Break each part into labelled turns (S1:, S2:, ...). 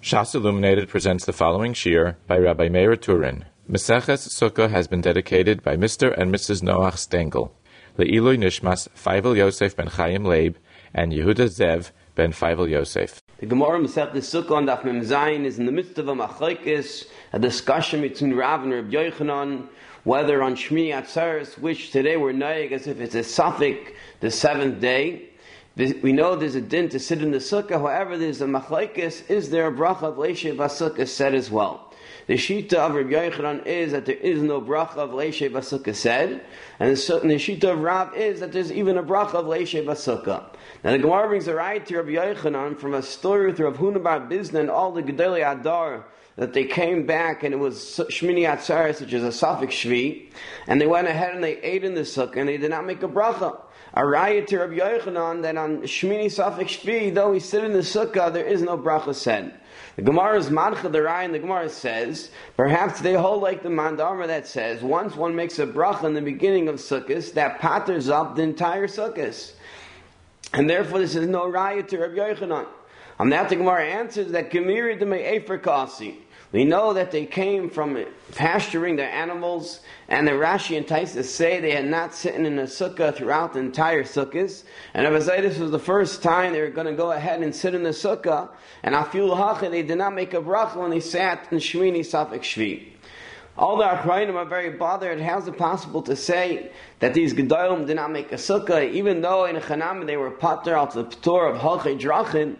S1: Shas Illuminated presents the following shir by Rabbi Meir Turin. Meseches Sukkah has been dedicated by Mr. and Mrs. Noach Stengel, Le'ilui Nishmas Feivel Yosef ben Chaim Leib, and Yehuda Zev ben Feivel Yosef.
S2: The Gemara Masechet Sukkah on Daf Mem Zayin is in the midst of a machlekes, a discussion between Rav and Rabbi Yochanan, whether on Shmini Atzeres, which today we're knowing as if it's a suffix, the seventh day, we know there's a din to sit in the sukkah. However, there's a machlekes. Is there a bracha of leishe basukah said as well? The shita of Rabbi Yochanan is that there is no bracha of leishe basukah said, and the shita of Rav is that there's even a bracha of leishe basukah. Now the Gemara brings a right to Rabbi Yochanan from a story with Rav Huna bar Bizna and all the Gedali Adar that they came back and it was Shmini Atzeres, which is a suffix Shvi, and they went ahead and they ate in the sukkah and they did not make a bracha a riot to Rabbi Yochanan that on Shmini Safik Shvi, though we sit in the sukkah, there is no bracha said. The Gemara's Mancha the Rai and the Gemara says, perhaps they hold like the Mandama that says, once one makes a bracha in the beginning of sukkahs, that patters up the entire sukkahs. And therefore this is no riot to Rabbi Yochanan. On that the Gemara answers that Gemiri de Me'efer Kasi. We know that they came from pasturing their animals, and the Rashi and Taisa say they had not sitting in a sukkah throughout the entire sukkahs. And Abazai, this was the first time they were going to go ahead and sit in the sukkah, and Afil Hacha, they did not make a bracha when they sat in Shmini Safik Shvi. All the Achrayim are very bothered. How is it possible to say that these Gedolim did not make a sukkah, even though in Chanam they were pater out the Ptor of Halchei Drachin,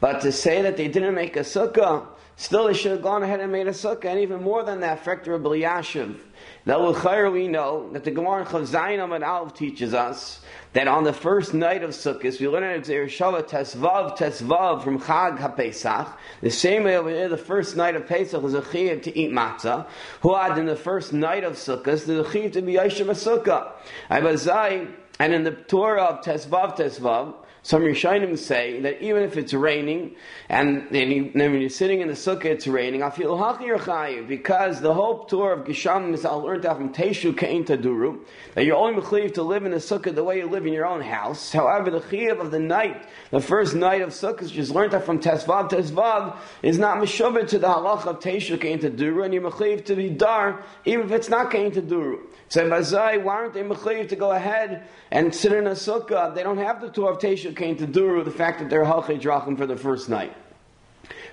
S2: but to say that they didn't make a sukkah, Still, they should have gone ahead and made a sukkah, and even more than that, Frekter of Yashiv. That we know that the Gemara in Chazayin Amad Alv teaches us that on the first night of Sukkot, we learn in at Shava Tesvav Tesvav from Chag HaPesach. The same way over here, the first night of Pesach is a chiyuv to eat matzah. Who had in the first night of Sukkot, the chiyuv to be Yishem Sukkah. And in the Torah of Tesvav Tesvav, some Rishonim say that even if it's raining, and then, you, then when you're sitting in the sukkah, it's raining, I feel chayiv because the whole tour of Gisham is I learned that from Teshu Kain Taduru, that you're only mechayiv to live in the sukkah the way you live in your own house. However, the chayiv of the night, the first night of sukkah, just learned that from Tesvav Tesvav, is not meshubah to the halach of Teshu Kain Taduru, and you're mechayiv to be dar, even if it's not Kain Taduru. So Bazai, why aren't they mechayiv to go ahead and sit in a sukkah? They don't have the tour of Teshu came to Duru, the fact that they're halchei drachim for the first night.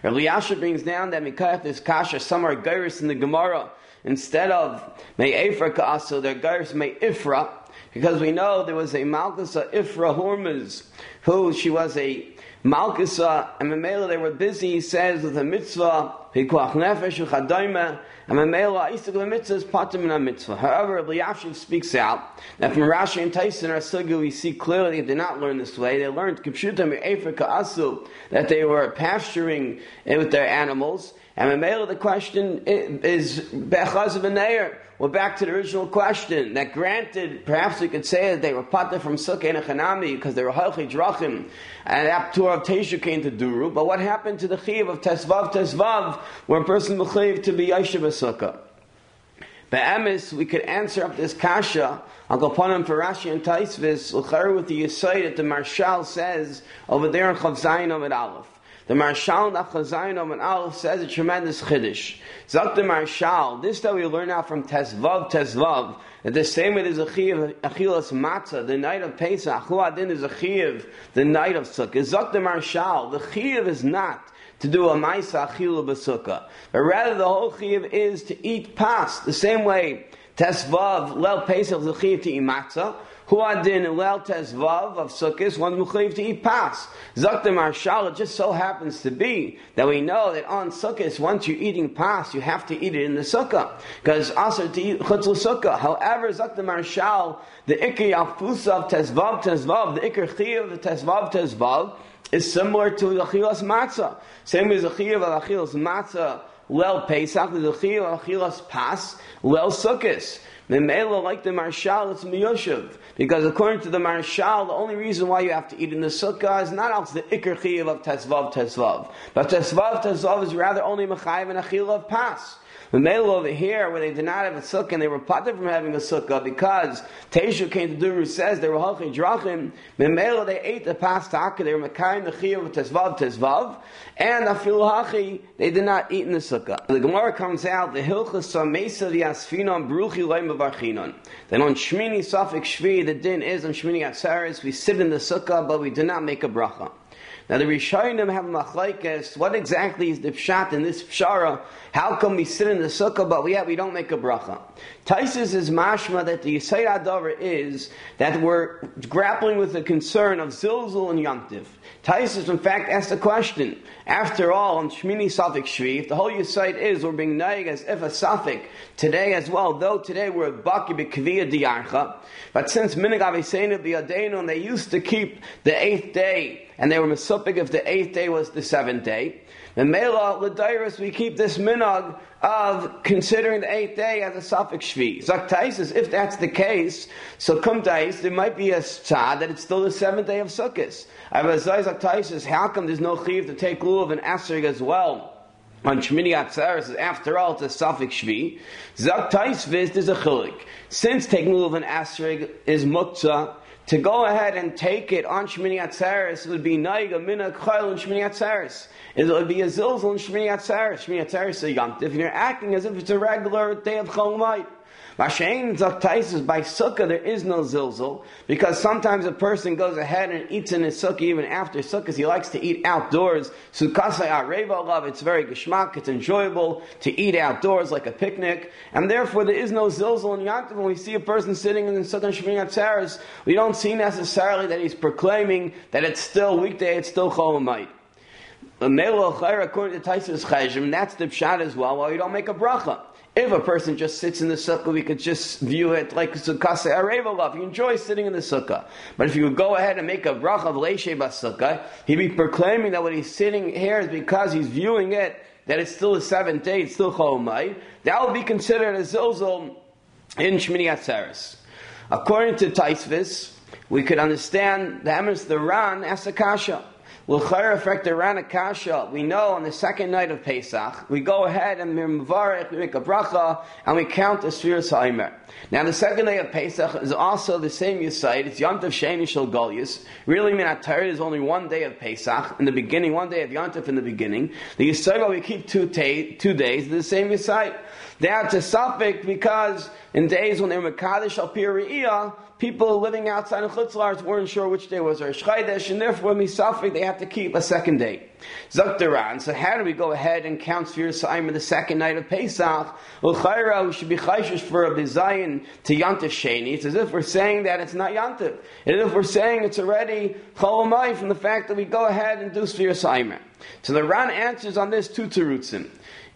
S2: Rabbi brings down that Mikayach is kasha, some are gairis in the Gemara, instead of may Ephra ka'asa, they're gairis may Ifra, because we know there was a Malkusa Ifra Hormuz, who she was a Malkusa, and Mamela they were busy, he says, with a mitzvah, Pikuach Nefesh, and is Patim in a mitzvah. However, Rabbi speaks out that from Rashi and Tyson, our Sugi, we see clearly they did not learn this way. They learned Kipshutam Africa Asu, that they were pasturing with their animals. And Mamela, the question is Bechaz of we're back to the original question that granted, perhaps we could say that they were pater from Sukkah and Chanami because they were Halchi Drachim and Aptur of Teshu came to Duru. But what happened to the Chiv of Tesvav Tesvav where a person Mechiv to be Yeshiva Sukkah? Be'emes, we could answer up this kasha. I'll go upon for Rashi and Taisvis, with the Yisai that the Marshal says over there in Chav Zayin Aleph. The Marshal Nachazayim and Aleph says a tremendous chiddush. Zak the Marshal, this that we learn out from Tesvav Tesvav, that the same way there's a chiv achilas matzah, the night of Pesach, Huadin is a chiv, the night of Sukkah. Zak the Marshal, the chiv is not to do a maisa achila b'sukkah, but rather the whole chiv is to eat pas, the same way Tesvav, Lel Pesach, the chiv to eat matzah, who adin elel tezvav of sukkahs, one mechayiv to eat pas. Zakta marshal, it just so happens to be that we know that on sukkahs, once you're eating pas, you have to eat it in the sukkah. Because also to eat chutz sukkah. However, zakta marshal, the ikir yafus of tezvav tezvav, the ikir of tezvav tezvav, is similar to the chilas matzah. Same as the chiyav of chilas matzah, lel pesach, the chiyav of pas, lel sukkahs. Memela, like the Marshal, it's Miyoshev. Because according to the Marshal, the only reason why you have to eat in the sukkah is not also the Chiyav of Tesvav Tesvav. But Tesvav Tesvav is rather only Mechayiv and Achil of Pas. The male over here, where they did not have a sukkah and they were parted from having a sukkah because Teshu came to Duru says they were halchei drachim. Memelo they ate the pastaka. They were mekayim the chiyuv of tesvav tesvav, and afil hachi they did not eat in the sukkah. The Gemara comes out the hilchas samesa the asfinon bruchi loim avarchinon. Then on Shmini Safik Shvi the din is on Shmini Atzeres we sit in the sukkah but we do not make a bracha. Now the Rishonim have machlekes. What exactly is the pshat in this pshara? How come we sit in the sukkah but we have, we don't make a bracha? Taisus is mashma that the Yisayid Adover is that we're grappling with the concern of zilzul and yantiv. Taisus, in fact, asked a question. After all, on Shmini Safik Shvi, the whole Yisayid is we're being naig as if a Safik today as well, though today we're Baki B'Kviyah Diyarcha, but since Minig Aviseinu and they used to keep the eighth day and they were mesupik if the eighth day was the seventh day. And Mela Ladairis, we keep this minog of considering the eighth day as a suffix shvi. Zaktais if that's the case, so kumtais, there might be a tzad that it's still the seventh day of Sukkot. Avazai Zaktais how come there's no chiv to take lulav and asrig as well? on Shmini Atzeres, after all, it's a suffix shvi. Zaktais viz, there's a chilik. Since taking lulav and asrig is muktzah, to go ahead and take it on Shmini Atzeres would be Naiga Mina Chayil and Shmini Atzeres. It would be a Zilzal and Shmini Atzeres. Shmini Atzeres is a Yom If you're acting as if it's a regular day of Chol Cholmite. Mashain Zaktais by Sukkah, there is no zilzil, because sometimes a person goes ahead and eats in his Sukkah even after Sukkah. He likes to eat outdoors. Sukkasai Areva love, it's very geshmak, it's enjoyable to eat outdoors like a picnic, and therefore there is no zilzil in Yantiv. When we see a person sitting in the Sukkah Shemini Atzeres, we don't see necessarily that he's proclaiming that it's still weekday, it's still Cholamite. According to Taisus Chayim, that's the pshat as well, while you don't make a bracha. If a person just sits in the sukkah, we could just view it like sukkah arevalov. You enjoy sitting in the sukkah. But if you would go ahead and make a bracha of leishe sukkah, he'd be proclaiming that when he's sitting here is because he's viewing it that it's still a seventh day, it's still chomai. That would be considered a zilzal in Shmini Atzeres. According to Taisvis, we could understand the Emes the Ran Asakasha. L'chayr effect around kasha. We know on the second night of Pesach, we go ahead and we make a bracha, and we count the sphere Saimer. Now the second day of Pesach is also the same Yisayid. It's Yontif Sheni Shel Golius. Really, Minat is only one day of Pesach in the beginning, one day of Yontif in the beginning. The Yisayid we keep two, two days, the same Yisayid. That's to suffix because in days when they were Mekadosh al Piriyah, people living outside of Chutzlars weren't sure which day was Rosh Chodesh, and therefore suffer, they have to keep a second day. Zaktaran. So how do we go ahead and count Sfir Sa'im the second night of Pesach? L'chayra, we should be chayshish for a bizayin to Yantif Sheni. It's as if we're saying that it's not Yantif. It's as if we're saying it's already Cholamai from the fact that we go ahead and do Sfir Sa'im. So the Ran answers on this two terutzim.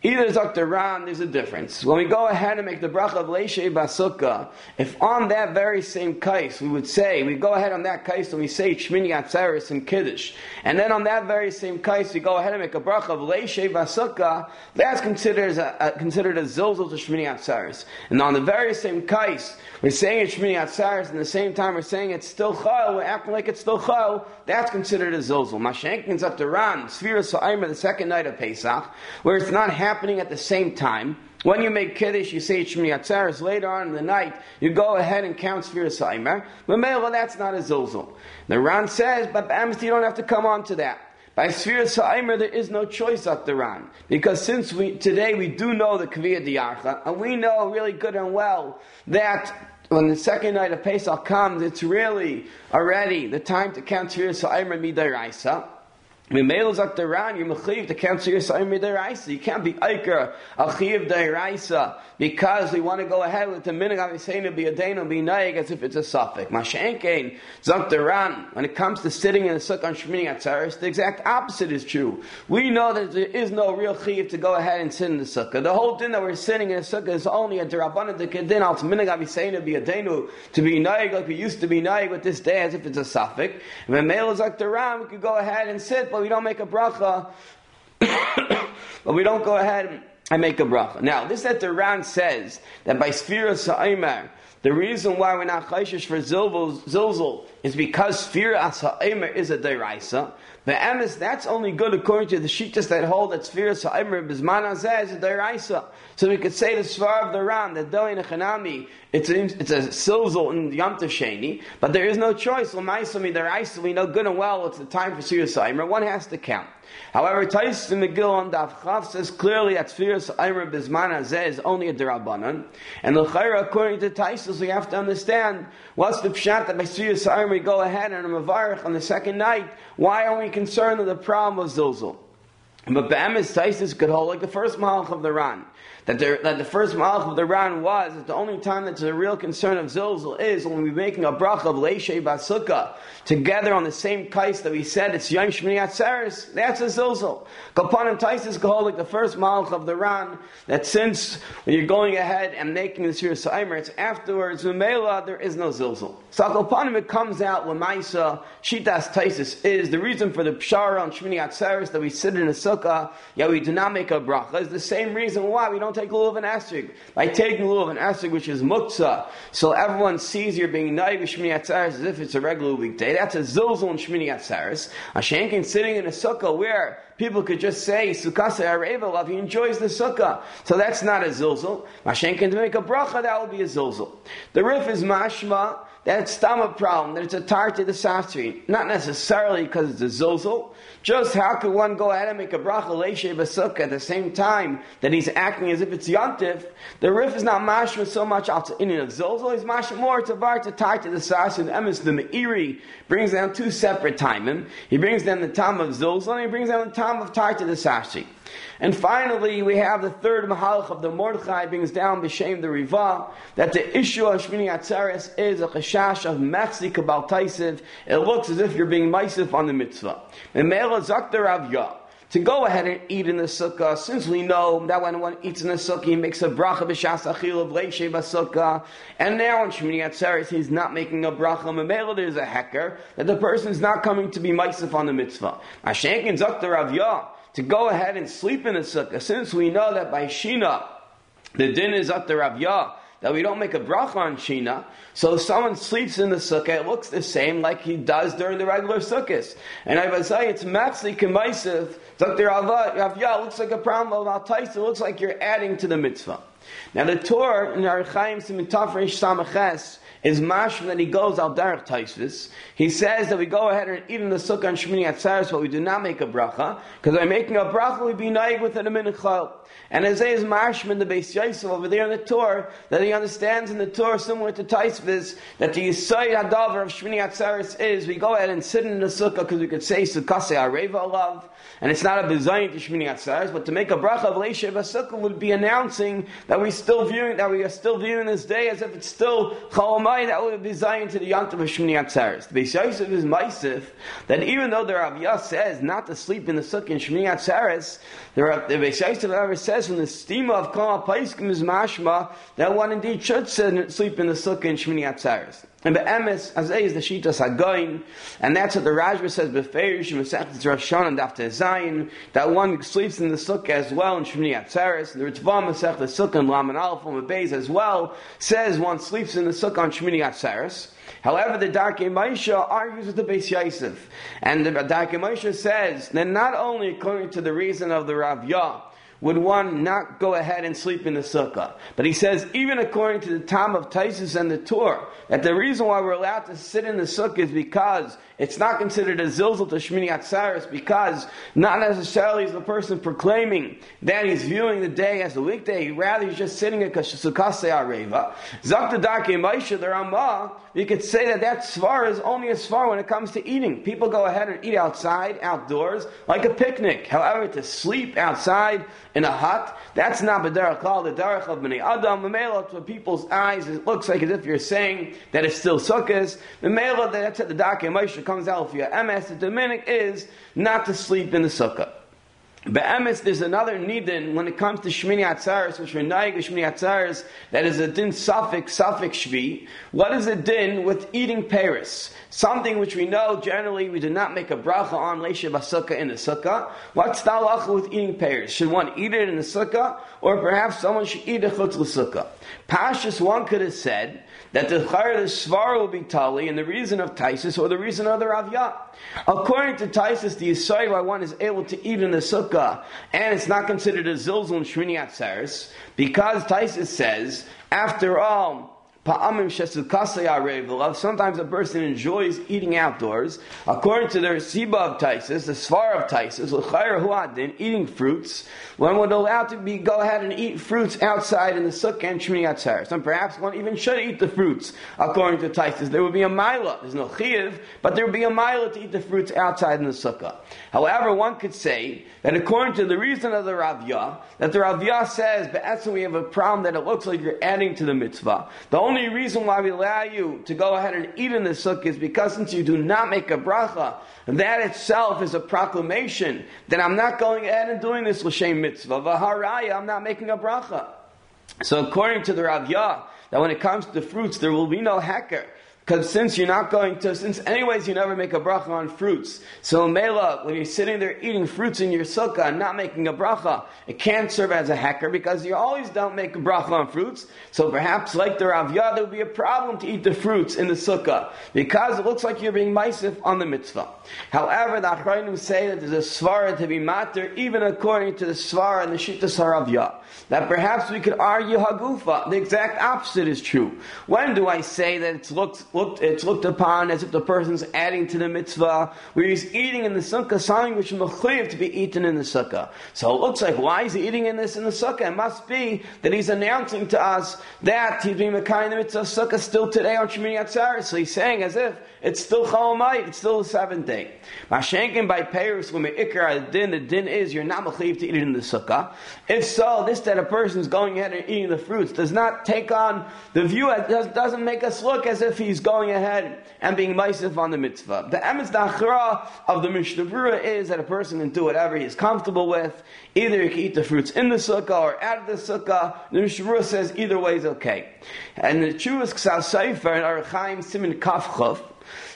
S2: Either Dr. Ram, there's a difference. When we go ahead and make the bracha of Leishe Basukah, if on that very same case we would say, we go ahead on that case and we say Shmini Atzeres and Kiddush, and then on that very same case we go ahead and make a bracha of Leishe Basukah, that's considered a, a, considered a zilzal to Shmini Atzeres. And on the very same case, we're saying it's Shmini Atzeres, and the same time we're saying it's still Chayil, we're acting like it's still Chayil, that's considered a zilzal. Mashenkin's Dr. Ram, Sphira Sa'ima, the second night of Pesach, where it's not happening happening at the same time. When you make Kiddush, you say Shmini Atzeres. Later on in the night, you go ahead and count Sfira Saimer. Eh? But well, that's not a Zilzul. The Ran says, but Amnesty, you don't have to come on to that. By Sfira Sa'imer, there is no choice at the Ran. Because since we, today we do know the Kaviyah Diyarcha, and we know really good and well that when the second night of Pesach comes, it's really already the time to count Sfira Sa'imer Midaraisa. Mimel zak deran, you mechiv to cancel your sayim midiraisa. You can't be iker achiv deiraisa because we want to go ahead with the minig avisena be a adenu be naig as if it's a suffix. Mashenkein deran. When it comes to sitting in the sukkah on shmini atzaris, the exact opposite is true. We know that there is no real chiv to go ahead and sit in the sukkah. The whole din that we're sitting in the sukkah is only a derabana de kedin al minig avisena be adenu to be naig like we used to be naig with this day as if it's a suffix. Mimel zak deran, we could go ahead and sit, but we don't make a bracha, but we don't go ahead I make a bracha. Now, this that the Ran says that by Sfira Sa'imar, the reason why we're not chayshish for zilzul is because Sfira Sa'imar is a deraisa. The emes, that's only good according to the shittas that hold that Sfira Sa'imar Bizman Azeh is a deraisa. So we could say the Svar of the Ran, that Doi Nechanami, it's a, it's a silzul in Yom but there is no choice. L'maisami deraisa, we know good and well it's the time for Sfira Sa'imar. One has to count. However, Tais in Megillah on Daf Chav says clearly that Tfiras Aymer Bisman Azeh is only a Derabanan. And L'chaira, according to Taisus, we have to understand what's the pshat that by Tfiras Aymer go ahead and a Mavarich on the second night. Why are we concerned with the problem of Zilzul? But Ba'amis Taisus could hold like the first Malach of the Ran that, there, that the first malach of the Ran was that the only time that's a real concern of zilzul is when we're making a bracha of leishe basukah together on the same kais that we said it's yom shmini atzeres. That's a zilzul. Kapanim taisis like the first malach of the Ran that since when you're going ahead and making the serious aimer, it's afterwards memela there is no zilzul. So Kapanim it comes out lemaisa shitas taisis is the reason for the pshara on shmini atzeres that we sit in a sukkah. yet we do not make a bracha. Is the same reason why we don't don't take lulav and esrig. By taking lulav and esrig, which is muktzah, so everyone sees you're being naive with Shmini Atzaris as if it's a regular weekday. That's a zilzul in Shmini Atzaris. A sitting in a sukkah where people could just say sukkasa areva he enjoys the sukkah. So that's not a zilzul. Mashenkin to make a bracha, that would be a zilzul. The rif is mashma that it's stomach problem, that it's a tar to the sasri. Not necessarily because it's a zilzul, just how could one go ahead and make a bracha leishe basukah at the same time that he's acting as if it's yontif? The rif is not mashma so much out to Indian of zilzul, he's mashma more to bar to tie to the sas and emes the meiri brings down two separate timim. He brings down the time of zilzul and he brings down the time of tie to the sashi. And finally, we have the third mahalach of the Mordechai brings down b'shem the Riva that the issue of Shmini Atzeres is a chashash of mechzi kabal taisiv. It looks as if you're being meisif on the mitzvah. And Me'ela zakter avya to go ahead and eat in the sukkah, since we know that when one eats in the sukkah, he makes a bracha b'shas achil of leishe b'sukkah, and now on Shmini Atzeres, he's not making a bracha, memela there's a hecker, that the person is not coming to be meisif on the mitzvah. Ashenkin zakter avya, to go ahead and sleep in the sukkah, since we know that by Shina, the din is up to Ravya, that we don't make a bracha on Shina. So if someone sleeps in the sukkah, it looks the same like he does during the regular sukkahs. And I would say it's maxi kemaisiv. Dr. Ravya looks like a problem about Tais. It looks like you're adding to the mitzvah. Now the Torah in Archaim Simitafresh Samaches is mashma that he goes al derech taisvis. He says that we go ahead and eat in the sukkah and shmini atzaris, but we do not make a bracha because by making a bracha we be naig with it a minute and as is Marshman, the Beis Yosef over there in the Torah, that he understands in the Torah, similar to Taisviz, that the Yisai Hadavar of Shmini Atzeres is, we go ahead and sit in the Sukkah, because we could say Sukkase Areva Alav, and it's not a Bizayin to Shmini Atzeres, but to make a bracha of Leishev Sukkah would be announcing that we still viewing, that we are still viewing this day as if it's still Chalamai, that would be Zion to the Yantav of Shmini Atzeres. The Beis Yosef is Maisif, that even though the Rav says not to sleep in the Sukkah in Shmini Atzeres, the Beis ever says from the stima of Kol Paiskim is mashma that one indeed should sleep in the sukkah in Shmini Atzaris. And the emes as is the shitas hagoin, and that's what the Rashba says beferish Masechet Rosh Hashanah and after Zayin that one sleeps in the sukkah as well in Shmini Atzeres. The Ritva the sukkah and Laman Aleph on the as well says one sleeps in the sukkah on Shmini Atzeres. However, the Darkei Moshe argues with the Beis Yosef, and the Darkei Moshe says that not only according to the reason of the Ravya would one not go ahead and sleep in the sukkah. But he says, even according to the time of Taisus and the Torah, that the reason why we're allowed to sit in the sukkah is because it's not considered a zilzal to Shmini Atzaris because not necessarily is the person proclaiming that he's viewing the day as a weekday, rather he's just sitting at Kashasukase Areva. Zakta Darkei Moshe, the Ramah, you could say that that svar is only a svar when it comes to eating. People go ahead and eat outside, outdoors, like a picnic. However, to sleep outside in a hut, that's not B'derach Klal, the Derech of B'nai Adam. Memela, to people's eyes, it looks like as if you're saying that it's still Sukkot. Memela, that's at the Darkei Moshe comes out for MS, the Dominic is not to sleep in the sukkah. Be'emes, there's another nidin when it comes to Shmini Atzaris, which we're naig Shmini Atzaris, that is a din suffix, suffix shvi. What is a din with eating Paris? Something which we know generally we do not make a bracha on Leisha Basukah in the sukkah. What's the halacha with eating Paris? Should one eat it in the sukkah, or perhaps someone should eat a chutz sukkah? Pashas, one could have said that the chayr the svar will be tali, and the reason of Taisus, or the reason of the Ravya. According to Taisus, the Yisrael why one is able to eat in the sukkah, and it's not considered a zilzul in Shmini because Taisus says, after all, Sometimes a person enjoys eating outdoors. According to their Siba of Taisis, the Svar of Taisis, eating fruits, one would allow to be go ahead and eat fruits outside in the sukkah and Shmini Atzeres. And perhaps one even should eat the fruits. According to Taisis, there would be a mila. There's no chiv, but there would be a mila to eat the fruits outside in the sukkah. However, one could say that according to the reason of the Ravya, that the Ravya says, but we have a problem that it looks like you're adding to the mitzvah. The only only reason why we allow you to go ahead and eat in the sukkah is because since you do not make a bracha, that itself is a proclamation that I'm not going ahead and doing this l'shem mitzvah. V'haraya, I'm not making a bracha. So according to the Ravya, that when it comes to fruits, there will be no hacker. Because since you're not going to, since anyways you never make a bracha on fruits, so Mela, when you're sitting there eating fruits in your sukkah and not making a bracha, it can't serve as a hacker because you always don't make a bracha on fruits. So perhaps, like the Ravya, there would be a problem to eat the fruits in the sukkah because it looks like you're being maisif on the mitzvah. However, the Achrayim say that there's a svara to be matter, even according to the svara and the Shittas Ravya. That perhaps we could argue hagufa. The exact opposite is true. When do I say that it looked looked, it's looked upon as if the person's adding to the mitzvah, where he's eating in the sukkah something which is mechayiv to be eaten in the sukkah. So it looks like, why is he eating in this in the sukkah? It must be that he's announcing to us that he's being mekayim the mitzvah sukkah still today on Shemini Atzaris. So he's saying as if it's still Chalamayit, it's still the seventh day. Mashenkin by Paris, when ikar din, the din is you're not mechayiv to eat it in the sukkah. If so, this that a person is going ahead and eating the fruits does not take on the view, doesn't make us look as if he's going ahead and being maisif on the mitzvah. The emes dachra of the Mishnah Berurah is that a person can do whatever he is comfortable with. Either he can eat the fruits in the sukkah or out of the sukkah. The Mishnah Berurah says either way is okay. And the Chuvas Ksav Sefer and Arachaim Simin Kafchov,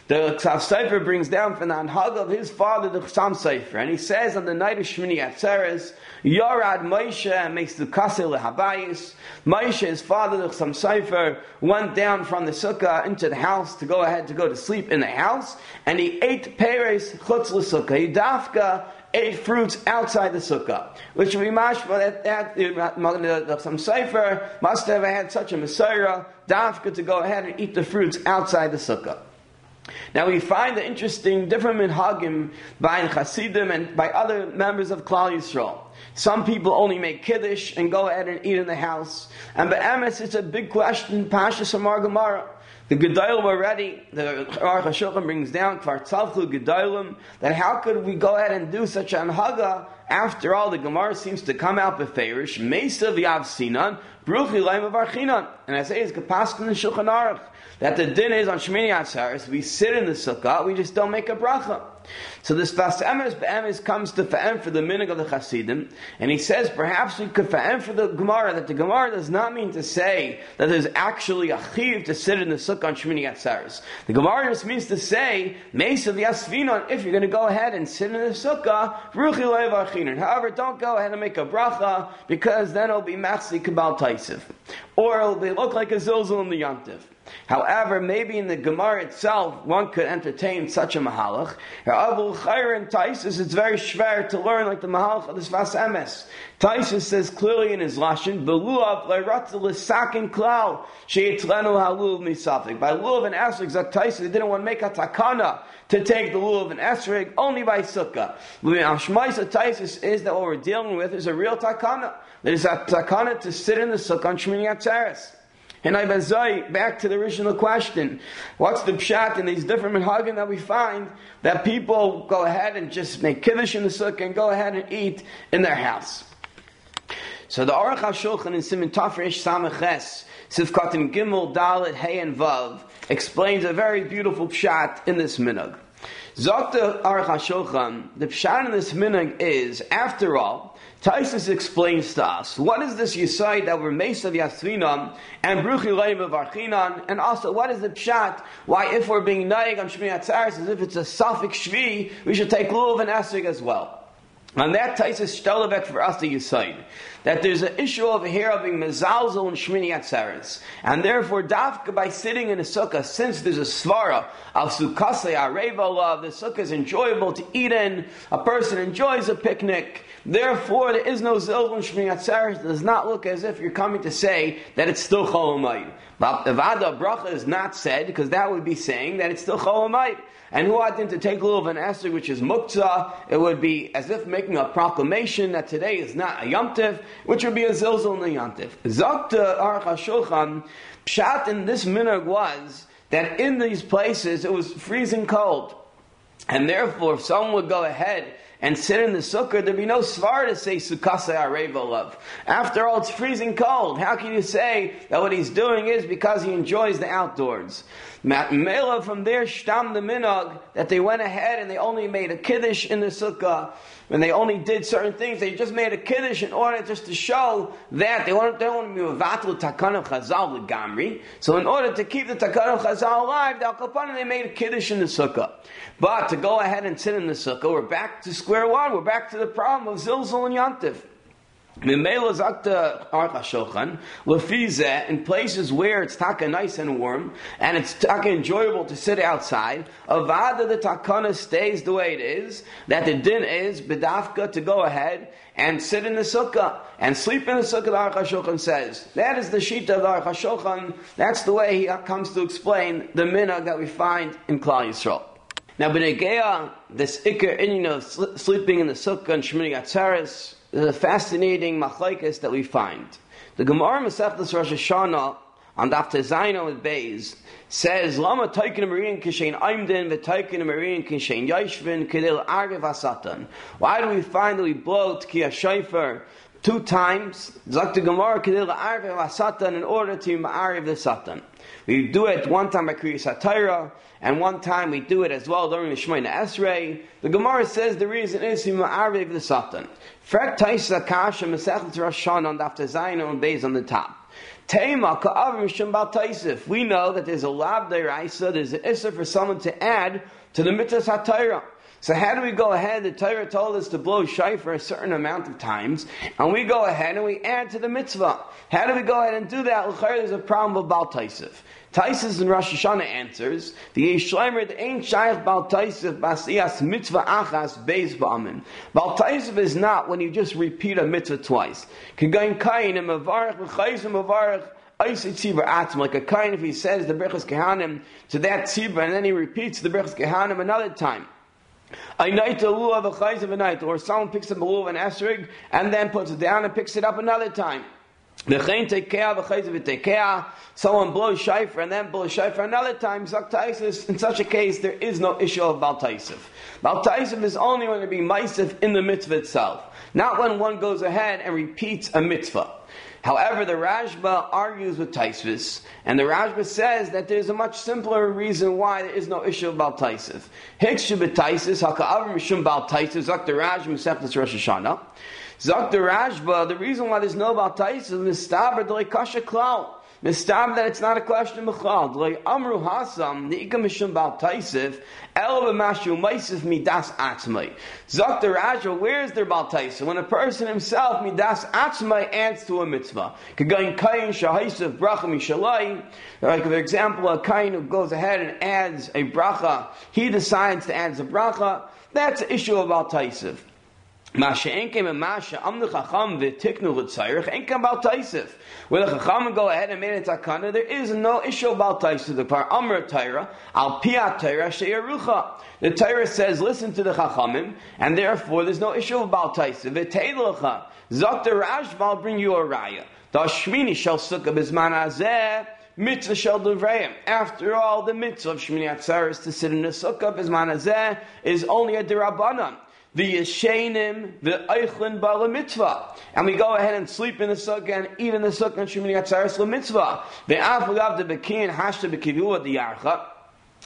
S2: the Ksav Sefer brings down from the Anhag of his father, the Chsam Sefer, and he says on the night of Shmini Atzeres, Yorad Moshe makes the Kasel Habayis. Moshe, his father, the Chsam Sefer, went down from the sukkah into the house to go ahead to go to sleep in the house, and he ate Peres Chutz L'Sukkah. He dafka ate fruits outside the sukkah, which would be mashma that, that the Chsam Sefer must have had such a Messiah, dafka to go ahead and eat the fruits outside the sukkah. Now we find the interesting different minhagim by Chasidim and by other members of Klal Yisrael. Some people only make kiddush and go ahead and eat in the house. And by Emes, it's a big question, Pasha Samar Gemara. The Gedolim already, the Aruch HaShulchan brings down, Kvar Tzalchu Gedolim, that how could we go ahead and do such an haga? After all, the Gemara seems to come out beferish, Mesa v'yav sinan, bruchi laim of archinan. And I say it's Kapaskin and Shulchan Aruch that the din is on Shemini Atzaris, we sit in the sukkah, we just don't make a bracha. So this Sfas Emes Be'emes comes to Fa'em for the minig of the Chasidim, and he says perhaps we could Fa'em for the Gemara, that the Gemara does not mean to say that there's actually a chiv to sit in the sukkah on Shemini Atzaris. The Gemara just means to say, Mesa Yasvinon, if you're going to go ahead and sit in the sukkah, Ruchi However, don't go ahead and make a bracha, because then it'll be Machsi Kabal Taisif. Or it'll be, look like a zilzul in the Yantiv. However, maybe in the Gemara itself, one could entertain such a mahalach. Avul Chayr and Taisus, it's very schwer to learn like the mahalach of this Sfas Emes. Taisus says clearly in his Lashon, Beluav leiratzel l'sakin klal, sheyitzlenu halul misafik. By lulav and esrig, Zak Taisus, they didn't want to make a takana to take the lulav and esrig only by sukkah. Ashmaisa Taisus is that what we're dealing with is a real takana. There's a takana to sit in the sukkah on Shmini Atzeres. And I bezai, back to the original question, what's the pshat in these different minhagim that we find that people go ahead and just make kiddush in the sukkah and go ahead and eat in their house? So the Aruch HaShulchan in Simon Tafresh Samaches, Sifkat Gimel, Dalit, Hey, and Vav, explains a very beautiful pshat in this minhag. Zokta HaShulchan, the pshat in this minhag is, after all, Taisus explains to us what is this Yisai that we're Mesav Yasrinam and Bruchi Leim of Archinan, and also what is the pshat why if we're being naig on Shmi Atzaris as if it's a Safik Shvi, we should take Lulav and Esrig as well. And that Taisus Shtelevek for us to Yisai that there's an issue over here of being mezalzel and shmini atzeres, and therefore dafka by sitting in a sukkah, since there's a svara of sukkasei areva the sukkah is enjoyable to eat in, a person enjoys a picnic. Therefore, there is no zilzul and shmini atzeres. Does not look as if you're coming to say that it's still cholamayim. But the vada bracha is not said because that would be saying that it's still cholamayim. And who had to take a little of an Esther, which is muktzah, it would be as if making a proclamation that today is not a yomtiv, which would be a zilzal in the. Zakta Aruch HaShulchan, pshat in this minhag was that in these places it was freezing cold. And therefore, if someone would go ahead and sit in the sukkah, there'd be no svar to say sukkasa areva love. After all, it's freezing cold. How can you say that what he's doing is because he enjoys the outdoors? Mela from there, shtam the minog, that they went ahead and they only made a kiddush in the sukkah, when they only did certain things, they just made a kiddush in order just to show that they want, they want to be a vatal takan of chazal gamri. So in order to keep the takan of chazal alive, the al they made a kiddush in the sukkah. But to go ahead and sit in the sukkah, we're back to square one. We're back to the problem of zilzal and yantiv. In places where it's taka nice and warm and it's taka enjoyable to sit outside. Avada the takana stays the way it is. That the din is bedafka to go ahead and sit in the sukkah and sleep in the sukkah. The shochan says that is the sheet of the shochan. That's the way he comes to explain the minhag that we find in Klal Yisrael. Now, b'negeya this ikar in you know sleeping in the sukkah and Shemini atzaris a fascinating machlaikas that we find. The Gemara Masechtas Rosh Hashanah on Daf Tezayin with Beis says, Lama taikin Marian kishain aimdin v'taikin Marian kishain yashvin kedil argiv asatan. Why do we find that we blow tkiya shayfer two times? Zakta Gemara kedil argiv asatan in order to ma'ariv the satan. We do it one time by Kriyas HaTorah, and one time we do it as well during the Shemona Esrei. The Gemara says the reason is ma'ariv the satan. Frek Tais Akasha Masechet Rosh on Daf Zayin on Beis on the top. Tema Ka'avim Mishum Bal Taisif. We know that there's a lab deraisa, there's an issa for someone to add to the mitzvah satira. So how do we go ahead? The Torah told us to blow shai for a certain amount of times, and we go ahead and we add to the mitzvah. How do we go ahead and do that? There's a problem with Bal Taisif. Taisus in Rosh Hashanah answers, the Yeshleimer, the ain't shaykh Bal Taisif basiyas mitzvah achas beis ba'amin. Bal Taisif is not when you just repeat a mitzvah twice. Kagain kain and mavarach v'chayzim mavarach like a kain if he says the Berchas Kehanim to that tzibur and then he repeats the Berchas Kehanim another time. I night a lulav a chayz of a night, or someone picks up a lulav and esrig and then puts it down and picks it up another time. Someone blows shayfer and then blows shayfer another time. In such a case, there is no issue of baltaisif. Baltaisif is only going to be maisif in the mitzvah itself, not when one goes ahead and repeats a mitzvah. However, the Rashba argues with Taisvis, and the Rashba says that there's a much simpler reason why there is no issue about Taisif. Hikshu b'Taisis, haka'avim mishum bal Taisif, zak the Rashba, Meseftas Rosh Hashanah. Zok the the reason why there's no Baltais is mistaber the kasha klal. Mistab that it's not a question of mechal. Like Amru Hasam, the Ika Mishum Baltaisif, El Mashu Maisif Midas Atzmai. Zok the where is there Baltaisif? When a person himself Midas Atzmai adds to a mitzvah. Kagain Kain Shahaisif Bracha Mishalai. Like for example, a Kain who goes ahead and adds a bracha, he decides to add a bracha. That's an issue of Baltaisif. The bal. Where the chacham go ahead and made a takana, there is no issue about taisif. The par amr Torah al piyat Torah sheyarucha. The Torah says, listen to the chachamim, and therefore there's no issue about taisif. V'teilacha zok the Rashba, I'll bring you a raya. The shmini shall sukkah bizman azeh mitzvah shel devreim. After all, the mitzvah of Shmini Atzeres to sit in the sukkah bizman azeh is only a derabanan the Yeshenim, the Eichlin Bala Mitzvah. And we go ahead and sleep in the sukkah and eat in the sukkah and Shemini Atzaris La Mitzvah. The Afagav the Bekin Hashta Bekivua the Yarcha.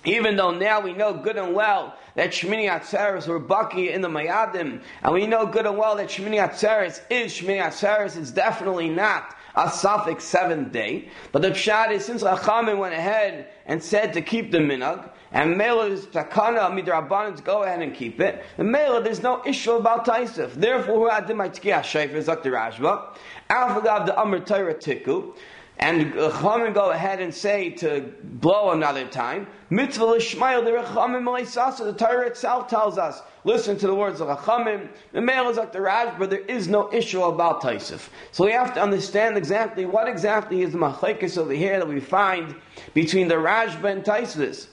S2: even though now we know good and well that Shmini Atzeres were Baki in the Mayadim, and we know good and well that Shmini Atzeres is Shmini Atzeres, it's definitely not a suffix seventh day. But the pshat is since Rachamim went ahead and said to keep the minhag, and Mela is takana midrabanan to go ahead and keep it. The Mela, there's no issue about Taisif. Therefore, who had the Maitkiya Shaifer Zakti Rashba, Alphagav the Amr Torah Tiku, and Chachamim go ahead and say to blow another time, mitzvah l'shmayel the Chachamim The Torah itself tells us, listen to the words of Chachamim. The male is Raj, but there is no issue about Taisif. So we have to understand exactly what exactly is the machlekes over here that we find between the Rashba and Taisvis.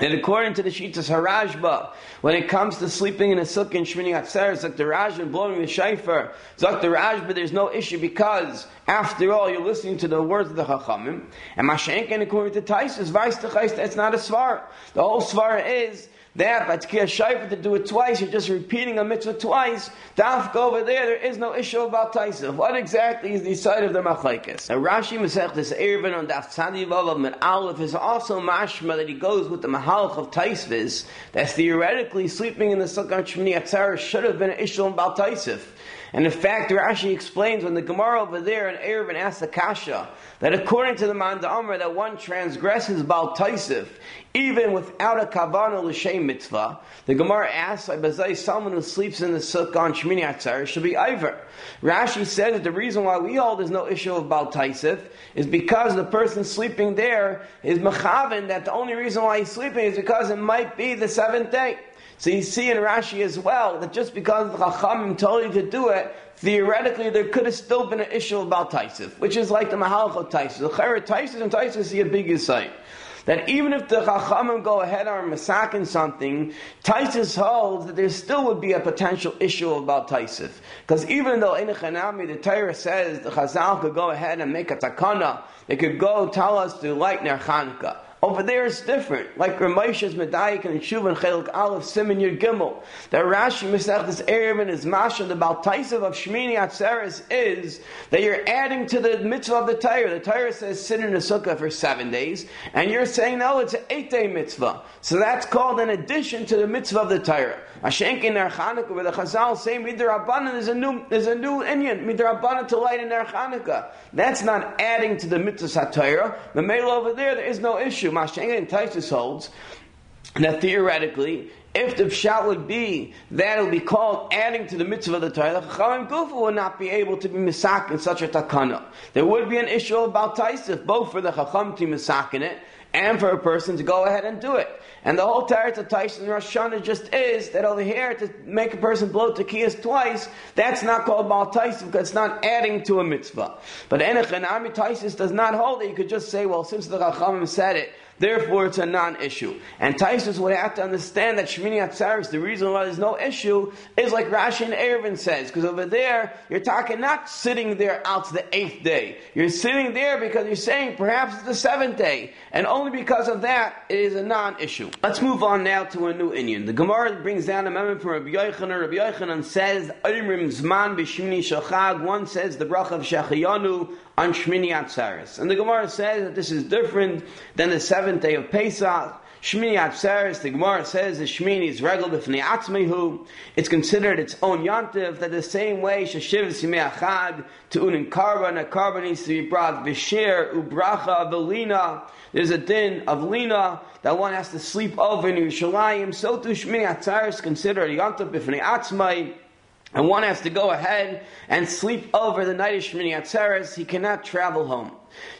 S2: And according to the Shitas Harashba, when it comes to sleeping in a silk and Shmini Atzer, Zakh Raj and blowing the shayfer, Zakh Rashba, there's no issue because, after all, you're listening to the words of the Chachamim. And Mashenken, according to Taisus, Vice to it's not a svar. The whole svar is that by Tkiyah Shaifa to do it twice, you're just repeating a mitzvah twice. Dafka over there, there is no issue about Taisa. What exactly is the side of the Machlaikis? Now Rashi Masech this Eruvin on Daf Tzadivav of Aleph is also mashma that he goes with the Mahalach of Taisvis, that theoretically sleeping in the Sukkah Atzara should have been an issue about Taisif. And in fact, Rashi explains when the Gemara over there in Eruvin asks the Kasha that according to the Manda Amr that one transgresses Baal Taisif even without a kavana l'shem mitzvah. The Gemara asks, "Bazay someone who sleeps in the sukkah on Shmini Atzar should be iver." Rashi says that the reason why we hold there's no issue of Baal Taisif is because the person sleeping there is mechaven that the only reason why he's sleeping is because it might be the seventh day. So you see in Rashi as well that just because the Chachamim told you to do it, theoretically there could have still been an issue about Taisif, which is like the Mahalach of Taisif. The Chayra Taisif and Taisif see a big insight. That even if the Chachamim go ahead and massacre something, Taisis holds that there still would be a potential issue about Taisif. Because even though in Chanami the Torah says the Chazal could go ahead and make a takana, they could go tell us to light Ner Chanukah. Over there it's different. Like Ramesh's Medayik and Shuvan Chelik Aleph Simon Yud Gimel. That Rashi Masech area Eruvin is Masha, the Baltaisav of Shmini Atzeres is that you're adding to the mitzvah of the Torah. The Torah says sit in a sukkah for seven days, and you're saying no, it's an eight day mitzvah. So that's called an addition to the mitzvah of the Torah. Ashenk in Ner Chanukah, where the Chazal say Midrabanan is a new is a new Indian Midrabanan to light in Ner Chanukah. That's not adding to the mitzvah Torah. The mail over there, there is no issue. Mashenk and Taisus holds that theoretically, if the pshat would be that it would be called adding to the mitzvah of the Torah, the Chachamim Gufa would not be able to be misak in such a takana. There would be an issue about Taisif, both for the Chacham to misak in it, and for a person to go ahead and do it. And the whole Teretz of Taishan Rosh Hashanah just is that over here to make a person blow tekias twice, that's not called Baal Taisis because it's not adding to a mitzvah. But Enech and Ami Taisis does not hold it. You could just say, well, since the Rachamim said it, Therefore, it's a non-issue. And Taisus would have to understand that Shmini Atzaris, the reason why there's no issue, is like Rashi and Eruvin says, because over there, you're talking not sitting there out to the eighth day. You're sitting there because you're saying perhaps it's the seventh day. And only because of that, it is a non-issue. Let's move on now to a new Indian. The Gemara brings down a memo from Rabbi Yochanan. Rabbi Yochanan says. One says the bracha of Shechayanu on Shmini Atzeres. And the Gemara says that this is different than the seventh day of Pesach. Shmini Atzeres, the Gemara says the Shmini is regal b'fnei atzmehu. It's considered its own yontiv, that the same way Shashiv Simei to unin karban, a karban needs to be brought v'shir, ubracha, v'lina. There's a din of lina, that one has to sleep over in Yerushalayim. So to Shmini Atzeres considered yontiv b'fnei atzmei and one has to go ahead and sleep over the night of Shmini Atzeres, he cannot travel home.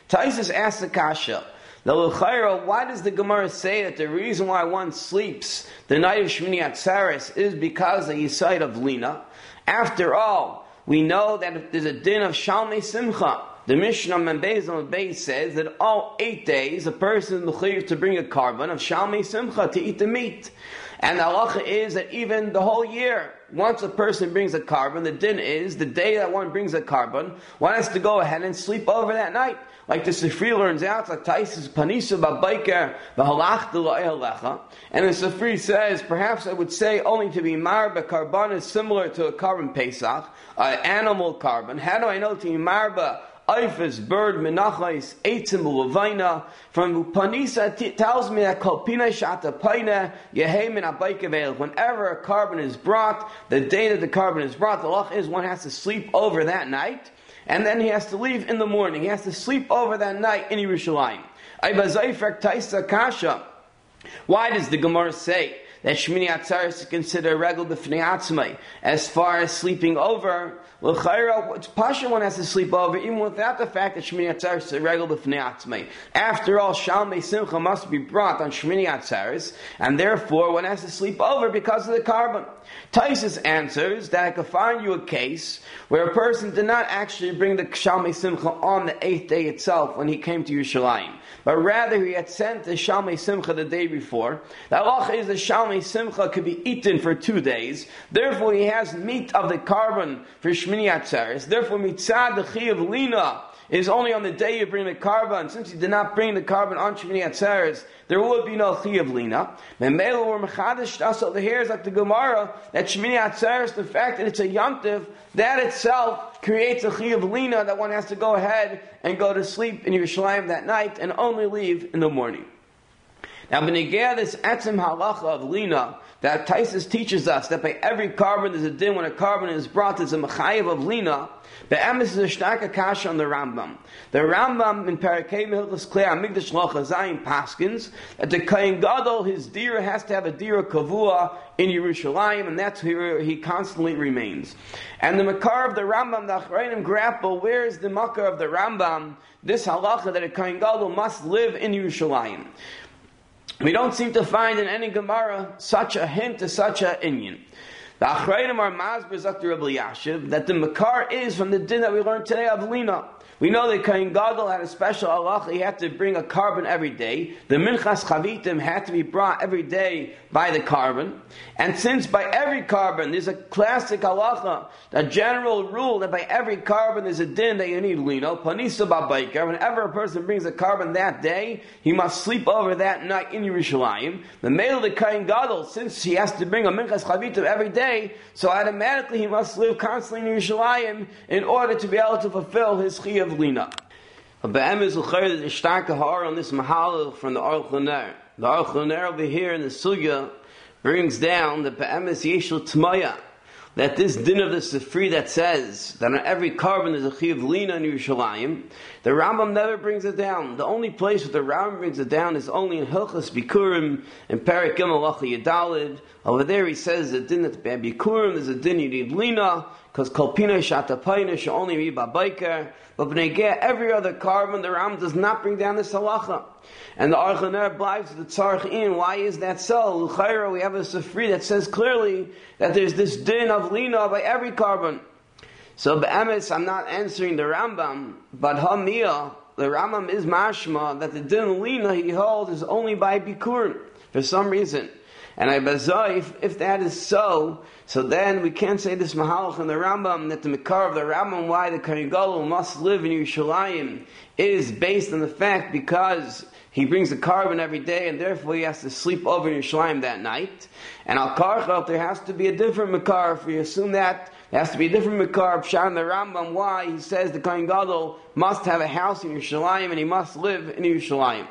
S2: Taisus asks the Kasha, the L'chaira, why does the Gemara say that the reason why one sleeps the night of Shmini Atzeres is because of the sight of Lina? After all, we know that there's a din of Shalmei Simcha. The Mishnah Membez on the says that all eight days a person is to bring a korban of Shalmei Simcha to eat the meat. And the halacha is that even the whole year, once a person brings a carbon, the din is the day that one brings a carbon, one has to go ahead and sleep over that night. Like the Sifri learns out, like Taisis Panisa Babaker Bahalach Lecha. And the Sifri says, perhaps I would say only to be marba korban is similar to a carbon Pesach, an animal carbon. How do I know to be marba Eifes, bird, menachais, eitzim, ulavaina. From Upanisa tells me that kolpina shata paina, yehemin abaikavel. Whenever a carbon is brought, the day that the carbon is brought, the lach is one has to sleep over that night, and then he has to leave in the morning. He has to sleep over that night in Yerushalayim. Taisa Kasha. Why does the Gemara say that Shmini Atzaris is considered a regal b'fnei As far as sleeping over, L'chayra, Pasha one has to sleep over, even without the fact that Shmini Atzaris is a regal b'fnei After all, Shalmei Simcha must be brought on Shmini Atzaris, and therefore one has to sleep over because of the carbon. Taisus answers that I could find you a case where a person did not actually bring the Shalmei Simcha on the eighth day itself when he came to Yerushalayim but rather he had sent the Shalmei Simcha the day before. The halacha is the Shalmei Simcha could be eaten for two days. Therefore, he has meat of the carbon for Shmini Atzeres. Therefore, mitzad the Chi of Lina is only on the day you bring the carbon. Since you did not bring the carbon on Shmini Atzeres, there would be no Chi of Lina. Memela or Mechadish over here is like the Gemara that Shmini Atzeres, the fact that it's a Yantiv, that itself creates a Chi of Lina that one has to go ahead and go to sleep in Yerushalayim that night and only leave in the morning. Now, Benegea, this Etzim Halacha of Lina, that Taisus teaches us that by every korban there's a din when a korban is brought, there's a Mechayiv of Lina. The emes is a stark kasha on the Rambam. The Rambam in Parakeh Mehilchus Klei Amigdash Lochazayim Paskins that the Kain Gadol his dira has to have a dira kavua in Yerushalayim, and that's where he constantly remains. And the Makar of the Rambam, the Achrayim grapple, where is the Makar of the Rambam? This halacha that a Kain Gadol must live in Yerushalayim. We don't seem to find in any Gemara such a hint to such a inyan. The Achrayim are Mazber Zakir Rabbi Yashiv that the Makar is from the din that we learned today of Lina. We know that Kain Gadol had a special halacha. He had to bring a korban every day. The Minchas Chavitim had to be brought every day by the korban. And since by every korban there's a classic halacha, a general rule that by every korban there's a din that you need lino, panisa babaikar. Whenever a person brings a korban that day, he must sleep over that night in Yerushalayim. The male of the Kain Gadol, since he has to bring a Minchas Chavitim every day, so automatically he must live constantly in Yerushalayim in order to be able to fulfill his chiyah Lina. Be'em is l'chayr the starke har on this mahal from the Aruch LaNer. The Aruch LaNer over here in the Sugya brings down the Be'em is yeshul tmaya that this din of the Sifri that says that on every korban there's a chi of lina in Yerushalayim, the Rambam never brings it down. The only place where the Rambam brings it down is only in Hilchas Bikurim, in Perik Gimel Yadalid. Over there he says that din at Bikurim, there's a din you need lina, because Kolpina Shatapaina should only be Babaikar, but Bnei every other korban, the Rambam does not bring down the halacha. And the Archaner blives the Tzarch in. Why is that so? L'chayra, we have a Sifri that says clearly that there's this din of lina by every korban. So be'emes, I'm not answering the Rambam, but Hamiyah, the Rambam is mashma that the din lina he holds is only by bikur for some reason. And I bazai, if, that is so, so then we can't say this mahalach and the Rambam that the Makar of the Rambam why the Kohen must live in Yerushalayim is based on the fact because he brings a korban every day, and therefore he has to sleep over in Yerushalayim that night. And al karchel, there has to be a different makar. If we assume that, there has to be a different makar. Pshan the Rambam, why he says the Kohen Gadol must have a house in Yerushalayim and he must live in Yerushalayim.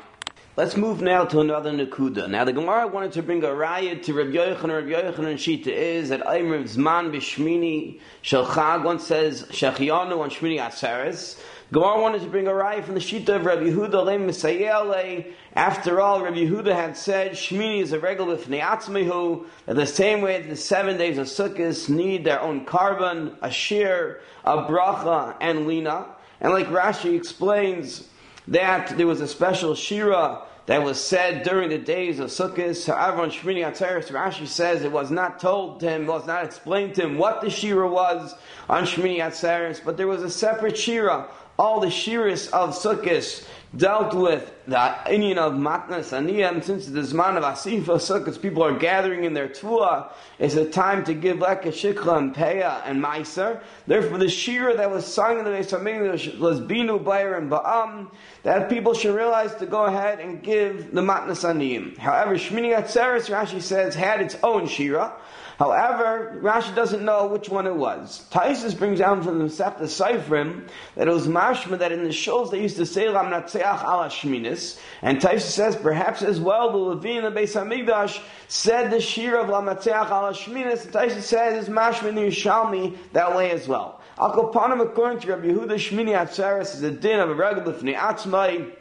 S2: Let's move now to another Nakuda. Now the Gemara wanted to bring a riot to Rabbi Yochanan. Rabbi Yochanan Shita is that Aymer Zman Bishmini Shalchag. One says Shechianu on Shmini Atzeres. Gemara wanted to bring a riot from the Shita of Rabbi Yehuda Le Misayele. After all, Rabbi Yehuda had said Shmini is a regular Fneatzmehu. That the same way the seven days of Sukkot need their own korban, a shear, a bracha, and lina. And like Rashi explains that there was a special shira that was said during the days of Sukkot. However, on Shmini Atzeres, Rashi says it was not told to him, was not explained to him what the shira was on Shmini Atzeres, but there was a separate shira all the shiras of Sukkot dealt with the Indian of Matnas Aniyam, since the Zman of Asifa Sukkot, people are gathering in their Tvua, it's a time to give like a Shikha and Peah and Meiser. Therefore, the Shira that was sung in the Nesamim was Binu, Bayer, and Ba'am, that people should realize to go ahead and give the Matnas Aniyam. However, Shmini Atzeres, Rashi says, had its own Shira. However, Rashi doesn't know which one it was. Taisus brings down from the Masechta Seifrim that it was mashma that in the shows they used to say Lam Natseach ala Shminis, and Taisus says perhaps as well the Levine and the Beis Hamikdash said the shir of Lam Natseach ala Shminis, and Taisus says it's mashma in the Yishalmi that way as well. Akopanim according to Rabbi Yehuda Shmini Atzeres is a din of a regular Fnei Atzmai,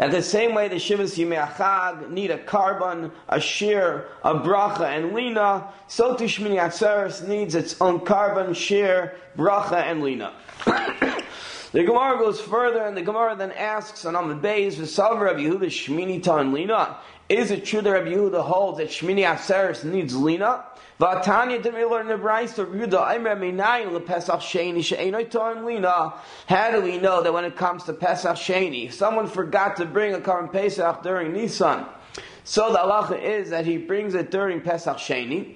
S2: that the same way the Shivas Yimei need a korban, a shear, a bracha, and lina, so too Shmini Atzeres needs its own korban, shear, bracha, and lina. the Gemara goes further, and the Gemara then asks and on Amid Beis, V'sav Rabbi Yehuda Shmini Tan Lina, is it true that Rabbi Yehuda holds that Shmini Atzeres needs lina? Vatanya didn't we learn the of Yehuda? Aimer Minayin LePesach Sheni She'enoi Toim Lina. How do we know that when it comes to Pesach Sheni, if someone forgot to bring a Karim Pesach during Nisan, so the halacha is that he brings it during Pesach Sheni.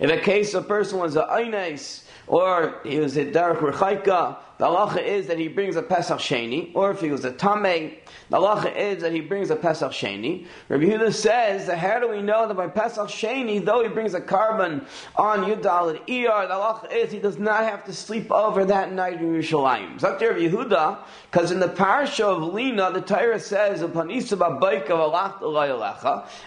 S2: In a case a person was a Eines, or he was a Derek Rechaika, the halacha is that he brings a Pesach Sheni, or if he was a Tameh, the halacha is that he brings a Pesach Sheni. Rabbi Yehuda says that how do we know that by Pesach Sheni, though he brings a korban on Yudal and Iyar, the halacha is he does not have to sleep over that night in Yerushalayim. Zakir Rabbi Yehuda, because in the parsha of Lina, the Torah says, "Upon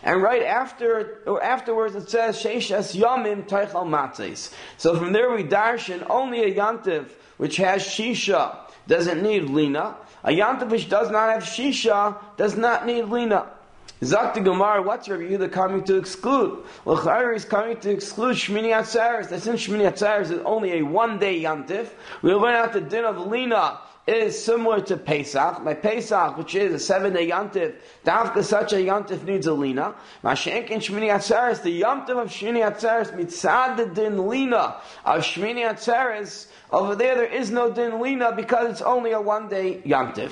S2: and right after or afterwards it says, "Sheishes Yamim Teichal Matzes." So from there we darshan only a yantiv which has shisha doesn't need lina. A yantav which does not have shisha does not need lina. Zakti Gemara, what's Rabbi Yehuda coming to exclude? Well, Chayr is coming to exclude Shmini Atzeres. That since Shmini Atzeres is only a one day yantif, we'll learn out the din of lina is similar to Pesach. My Pesach, which is a seven day yantif, Davka such a yantif needs a lina. Mashenk and Shmini Atzeres, the yantif of Shmini Atzeres, mitzad the din lina of Shmini Atzeres, over there there is no din lina because it's only a one day yantif.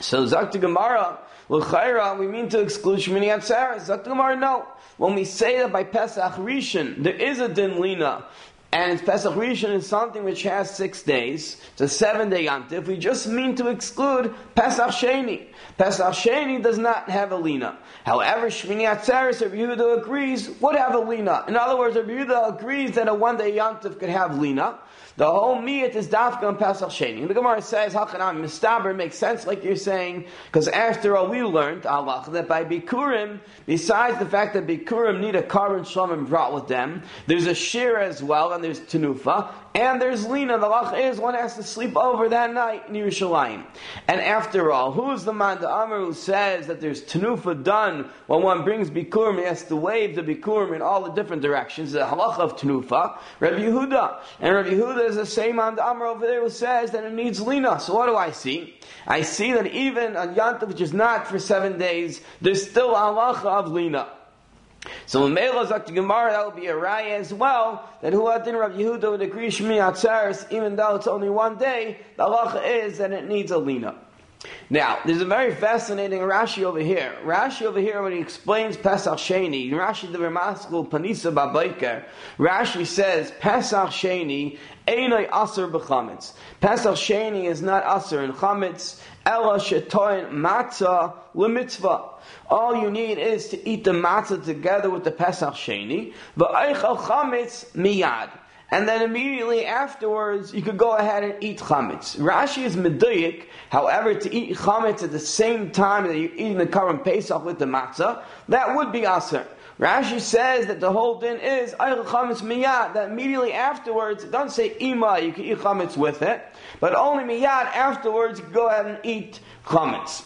S2: So Zakta Gemara, L'chaira, we mean to exclude Shmini Atzeres. Zakta Gemara, no. When we say that by Pesach Rishon, there is a din lina, and Pesach Rishon is something which has six days. It's a seven day yantif. We just mean to exclude Pesach Sheni. Pesach Sheni does not have a lina. However, Shmini Atzeres, Rabbi Yehuda agrees, would have a lina. In other words, Rabbi Yehuda agrees that a one day yantif could have lina. The whole miyat is dafka and Pesach Sheni. And the Gemara says, "How can Hachanam Mistaber makes sense like you're saying, because after all, we learned, Allah, that by Bikurim, besides the fact that Bikurim need a korban shlomim brought with them, there's a shir as well, and there's tenufa, and there's lina. The lach is one has to sleep over that night in Yerushalayim. And after all, who's the man, the Amr, who says that there's tenufa done when one brings Bikurim, he has to wave the Bikurim in all the different directions, the halacha of tenufa, Rabbi Yehuda. And Rabbi Yehuda there's the same on the Amr over there who says that it needs lina. So what do I see? I see that even on Yantav, which is not for seven days, there's still halacha of lina. So when Mela Zakti Gemara, that will be a raya as well, that who Adin Rav Yehuda would agree Shmi even though it's only one day, the halacha is that it needs a lina. Now, there's a very fascinating Rashi over here. Rashi over here, when he explains Pesach Sheni, Rashi the Ramaskul Panisa Babaker, Rashi says Pesach Sheni Einay Aser b'chametz. Pesach Sheni is not Aser in chametz. Ella shetoin matzah lemitzvah. All you need is to eat the matzah together with the Pesach Sheni. V'eichel chametz miyad and then immediately afterwards you could go ahead and eat chametz. Rashi is meduyik, however, to eat chametz at the same time that you're eating the current Pesach with the matzah, that would be aser. Rashi says that the whole din is chametz miyad, that immediately afterwards, it doesn't say ima, you can eat chametz with it, but only miyad afterwards you go ahead and eat chametz.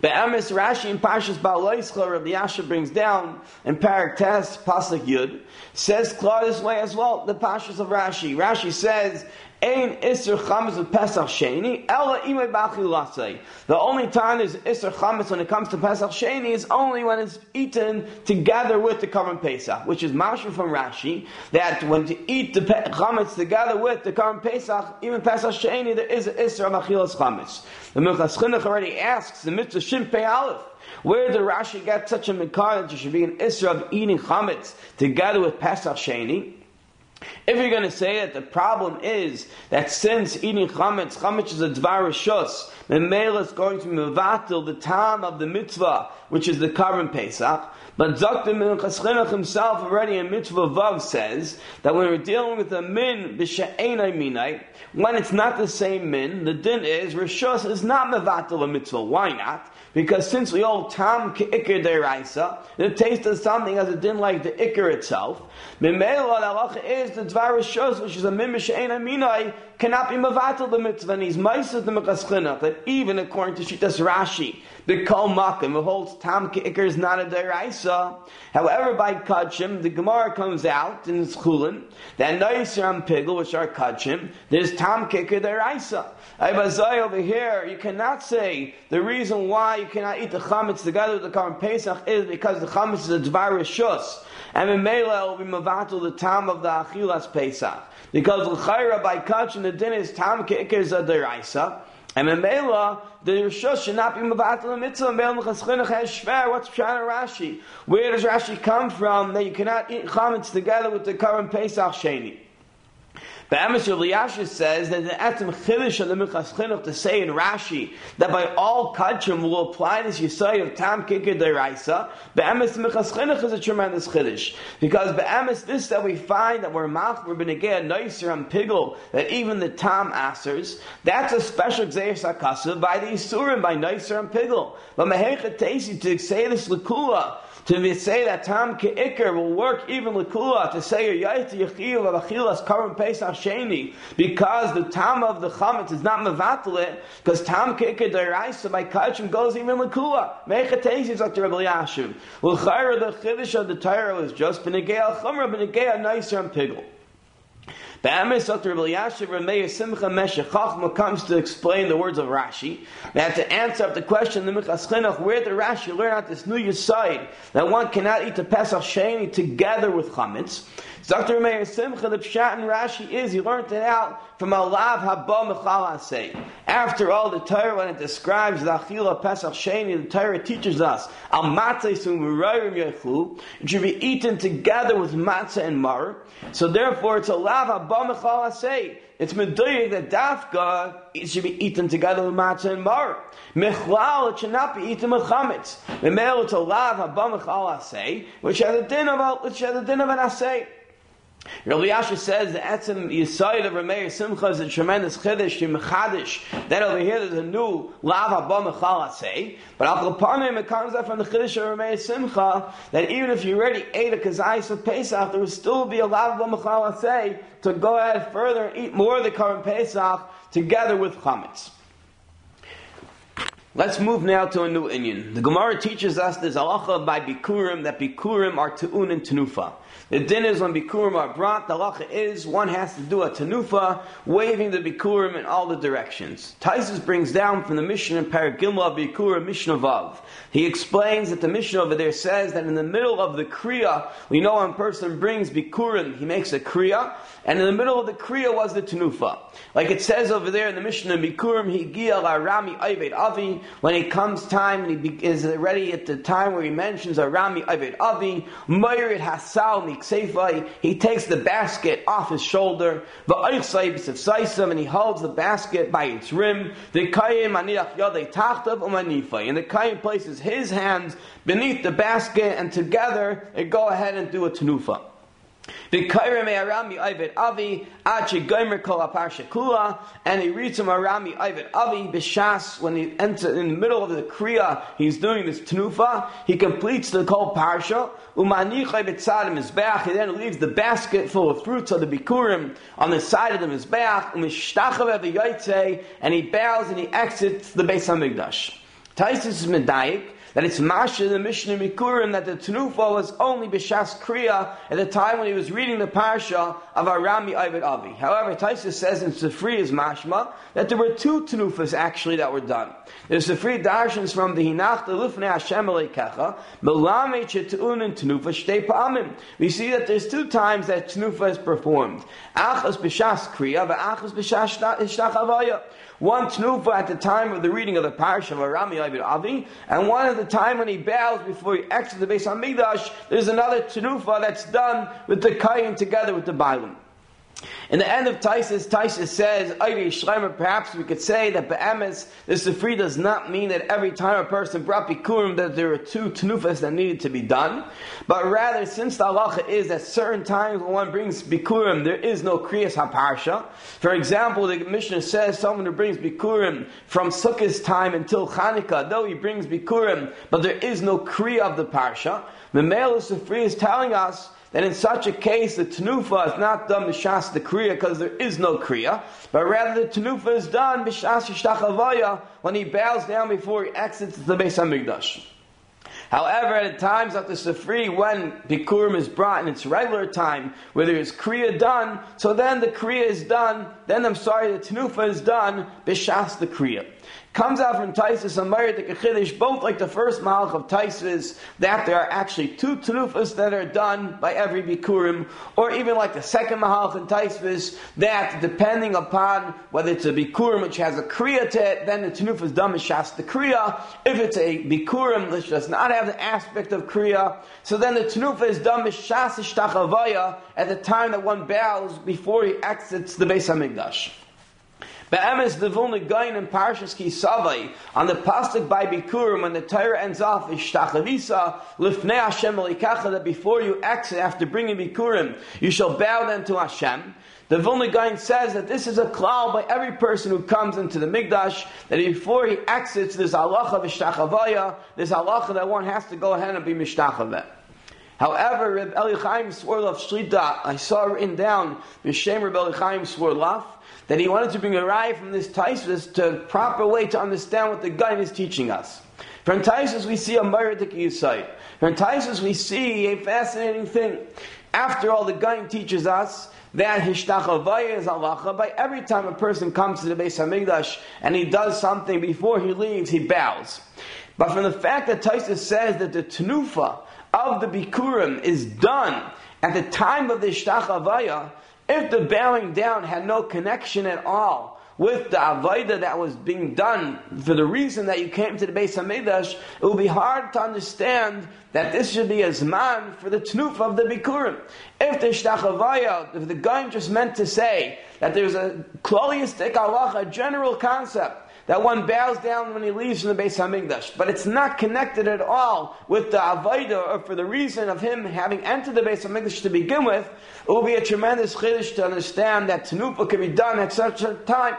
S2: Be'emes Rashi in Parshas Ba'aloischa, Rabbi Yasha brings down in Parak Tes, Pasuk Yud, says this way as well, the Parshas of Rashi. Rashi says, Ein Isser Chametz with Pesach Sheni, Ella Imei Bachi The only time there's Isser Chametz when it comes to Pesach Sheni is only when it's eaten together with the Karban Pesach, which is Mashra from Rashi, that when to eat the Chametz together with the Karban Pesach, even Pesach Sheni, there is an Isser of Achilas Chametz. The Minchas Chinuch already asks, the Mitzvah Shin Pei Aleph, where did Rashi get such a mikar that there should be an Isra of eating chametz together with Pesach Sheni? If you're going to say that the problem is that since eating chametz, chametz is a dvar rishos, Memela is going to be mevatel the time of the mitzvah, which is the korban pesach. But Dr. Minchas himself already in Mitzvah Vav says that when we're dealing with a min b'sha'enai minai, when it's not the same min, the din is Rishos is not mevatel a mitzvah. Why not? Because since we all tam ikir deraisa, the taste of something as it didn't like the ikir itself. Mimela the is the dvar Rishos, which is a min b'sha'enai minai, cannot be mevatel the mitzvah. And he's meises the mechas that even according to Shitas Rashi, the kol makim holds tam ikir is not a deraisa. However, by kachim, the Gemara comes out in its Chulin that noiser and pigel, which are kachim, there's tam ikir deraisa. Ibazai over here, you cannot say the reason why you cannot eat the chametz together with the Karm Pesach is because the chametz is a dvar rishus. And in Mela will be mavatul the tam of the achilas Pesach. Because l'chayra by kachim the din is tam ikir is a deraisa. And in Mela, the Rishos should not be Mavatal the Mitzvah. Mel Mechaschinach has Shver. What's Pshat Rashi? Where does Rashi come from that you cannot eat chametz together with the current Pesach Sheni? The Amos Eliashiv says that the Etzem Chiddush of the Minchas to say in Rashi that by all Kachim will apply this Yisai of Tam Kikir Deraisa. The Amos Minchas Chinuch is a tremendous Chiddush because the Amos this that we find that we're Mach we're Benegeh nicer and Pigel that even the Tam Asers that's a special Xeir Sakasa by the Yisurim by nicer and Pigel. But Mehechet to say this Lakula to say that Tam Ke'ikr will work even Lakula to say Yayt Yechiv of Achilas Karim Pesach Sheni because the Tam of the Chametz is not Mevatel because Tam Ke'ikr Deraisa by Kachim goes even Lakula. Mechatesi is Dr. Rabbi Yashim. L'chayra the Chiddush of the Torah is just Benegei Al-Chumra Benegei Nicer and Pigel. Ba'amis Dr. Eliashiv Rameir Simcha Meshech Chachma comes to explain the words of Rashi. They have to answer up the question the Michas where did Rashi learn out this new Yisayid that one cannot eat the Pesach Sheni together with Chametz? Dr. Meir Simcha, the Pshat and Rashi is, he learned it out from Alav Haba Mechal After all, the Torah, when it describes the Achila Pesach Sheni, the Torah teaches us, Al Matzah Sum Yechu, it should be eaten together with matzah and mar. So therefore, it's Alav Haba Mechal It's Medoyik that Dafka, it should be eaten together with matzah and mar. Mechlal, it should not be eaten with chametz. Memel, it's Alav Haba Mechal which has a din of, which has a din of an asay. Rabbi Yasha says the etzem yisoid of Rameir Simcha is a tremendous chiddush to mechadish. Then over here there's a new lav haba mechal say, but al kapanim it comes out from the chiddush of Rameir Simcha that even if you already ate a kazayis of Pesach, there will still be a lav haba mechal say to go ahead further and eat more of the current Pesach together with chametz. Let's move now to a new Indian. The Gemara teaches us there's halacha by Bikurim that Bikurim are Tu'un and Tenufa. The din is when Bikurim are brought, the halacha is one has to do a tanufa, waving the Bikurim in all the directions. Taisus brings down from the Mishnah in Paragilma Bikurim Mishnah Vav. He explains that the Mishnah over there says that in the middle of the Kriya, we know when a person brings Bikurim, he makes a Kriya, and in the middle of the Kriya was the Tenufa. Like it says over there in the Mishnah, Bikurim Higia Rami Ayved Avi, when it comes time and he is ready at the time where he mentions Arami Ayved Avi, Mayrit Hasal Miksefai, he takes the basket off his shoulder, and he holds the basket by its rim, the Kayim Aniach Yodei Tachtav Umanifai, and the Kayim places his hands beneath the basket, and together they go ahead and do a tenufa. V'kaira me'arami Ivet avi achi gomer kol aparsha and he reads him arami Ivet avi b'shas when he enters in the middle of the kriya. He's doing this tenufa. He completes the kol parsha. Mizbeach. He then leaves the basket full of fruits of the bikurim on the side of the mizbeach. Umishtachav evi and he bows and he exits the Beis Hamikdash. Taisus medayik that it's Masha the Mishnah Mikurim that the Tanufa was only Bishas Kriya at the time when he was reading the Parsha of Arami Ivet Avi. However, Taisa says in Sifri's Mashma that there were two Tanufas actually that were done. There's Sifri Darshans from the Hinach the Lufnei Hashem Aleikecha, Melame Chetun and Tanufa Shtei. We see that there's two times that Tanufa is performed. Achas Bishas Kriya, Achas Bishas Shtach. One tnufa at the time of the reading of the parish of Arami Ibn Avi, and one at the time when he bows before he exits the Beis Hamikdash. There's another tnufa that's done with the kain together with the Bailam. In the end of Taisus, Taisus says, perhaps we could say that Be'emes, the Sifri does not mean that every time a person brought Bikurim that there were two Tanufas that needed to be done, but rather, since the halacha is that certain times when one brings Bikurim, there is no Kriyas HaParsha. For example, the Mishnah says someone who brings Bikurim from Sukkot's time until Chanukah, though he brings Bikurim, but there is no Kriya of the Parsha, the male Sifri is telling us then in such a case the tenufa is not done b'shas the kriya because there is no kriya, but rather the tenufa is done b'shas yishtachavaya when he bows down before he exits the Beis Hamikdash. However, at times of the Sifri, when Bikurim is brought in its regular time, where there is Kriya done, so then the Kriya is done, then I'm sorry, the Tenufa is done, Bishas the Kriya comes out from Taisus and Meir the Kechiddish, both like the first Malach of Taisus, that there are actually two Tanufas that are done by every Bikurim, or even like the second Malach in Taisus, that depending upon whether it's a Bikurim which has a Kriya to it, then the Tanuf is done Mishas the Kriya. If it's a Bikurim which does not have the aspect of Kriya, so then the Tanufa is done Mishas Ishtachavaya at the time that one bows before he exits the Beis HaMikdash. Be'emes the Vilna Gaon in Parshas Kisavai on the pasuk by Bikurim when the Torah ends off is Shtachavisa Lifnei Hashem Elikacha that before you exit after bringing Bikurim you shall bow then to Hashem. The Vilna Gaon says that this is a cloud by every person who comes into the Mikdash, that before he exits, there's halacha of Ishtachavaya, there's halacha that one has to go ahead and be Mishtachaveh. However, Reb Elichaim Swarlaf Shlita, I saw written down, B'Shem Reb Elichaim Swarlaf, that he wanted to bring a rai from this Taisus to proper way to understand what the guy is teaching us. From Taisus we see a Maradik Yisai. From Taisus we see a fascinating thing. After all, the guy teaches us that hishtachavaya is halacha. By every time a person comes to the Beis Hamikdash and he does something before he leaves, he bows. But from the fact that Taisus says that the tenufa of the bikurim is done at the time of the hishtachavaya, if the bowing down had no connection at all with the avodah that was being done for the reason that you came to the Beis Hamikdash, it would be hard to understand that this should be a zman for the tnuf of the bikurim. If the shtachavaya, if the guy just meant to say that there's a kloliistic Allah, a general concept that one bows down when he leaves from the Beis Hamikdash, but it's not connected at all with the Avaida or for the reason of him having entered the Beis Hamikdash to begin with, it will be a tremendous chiddush to understand that Tanupa can be done at such a time.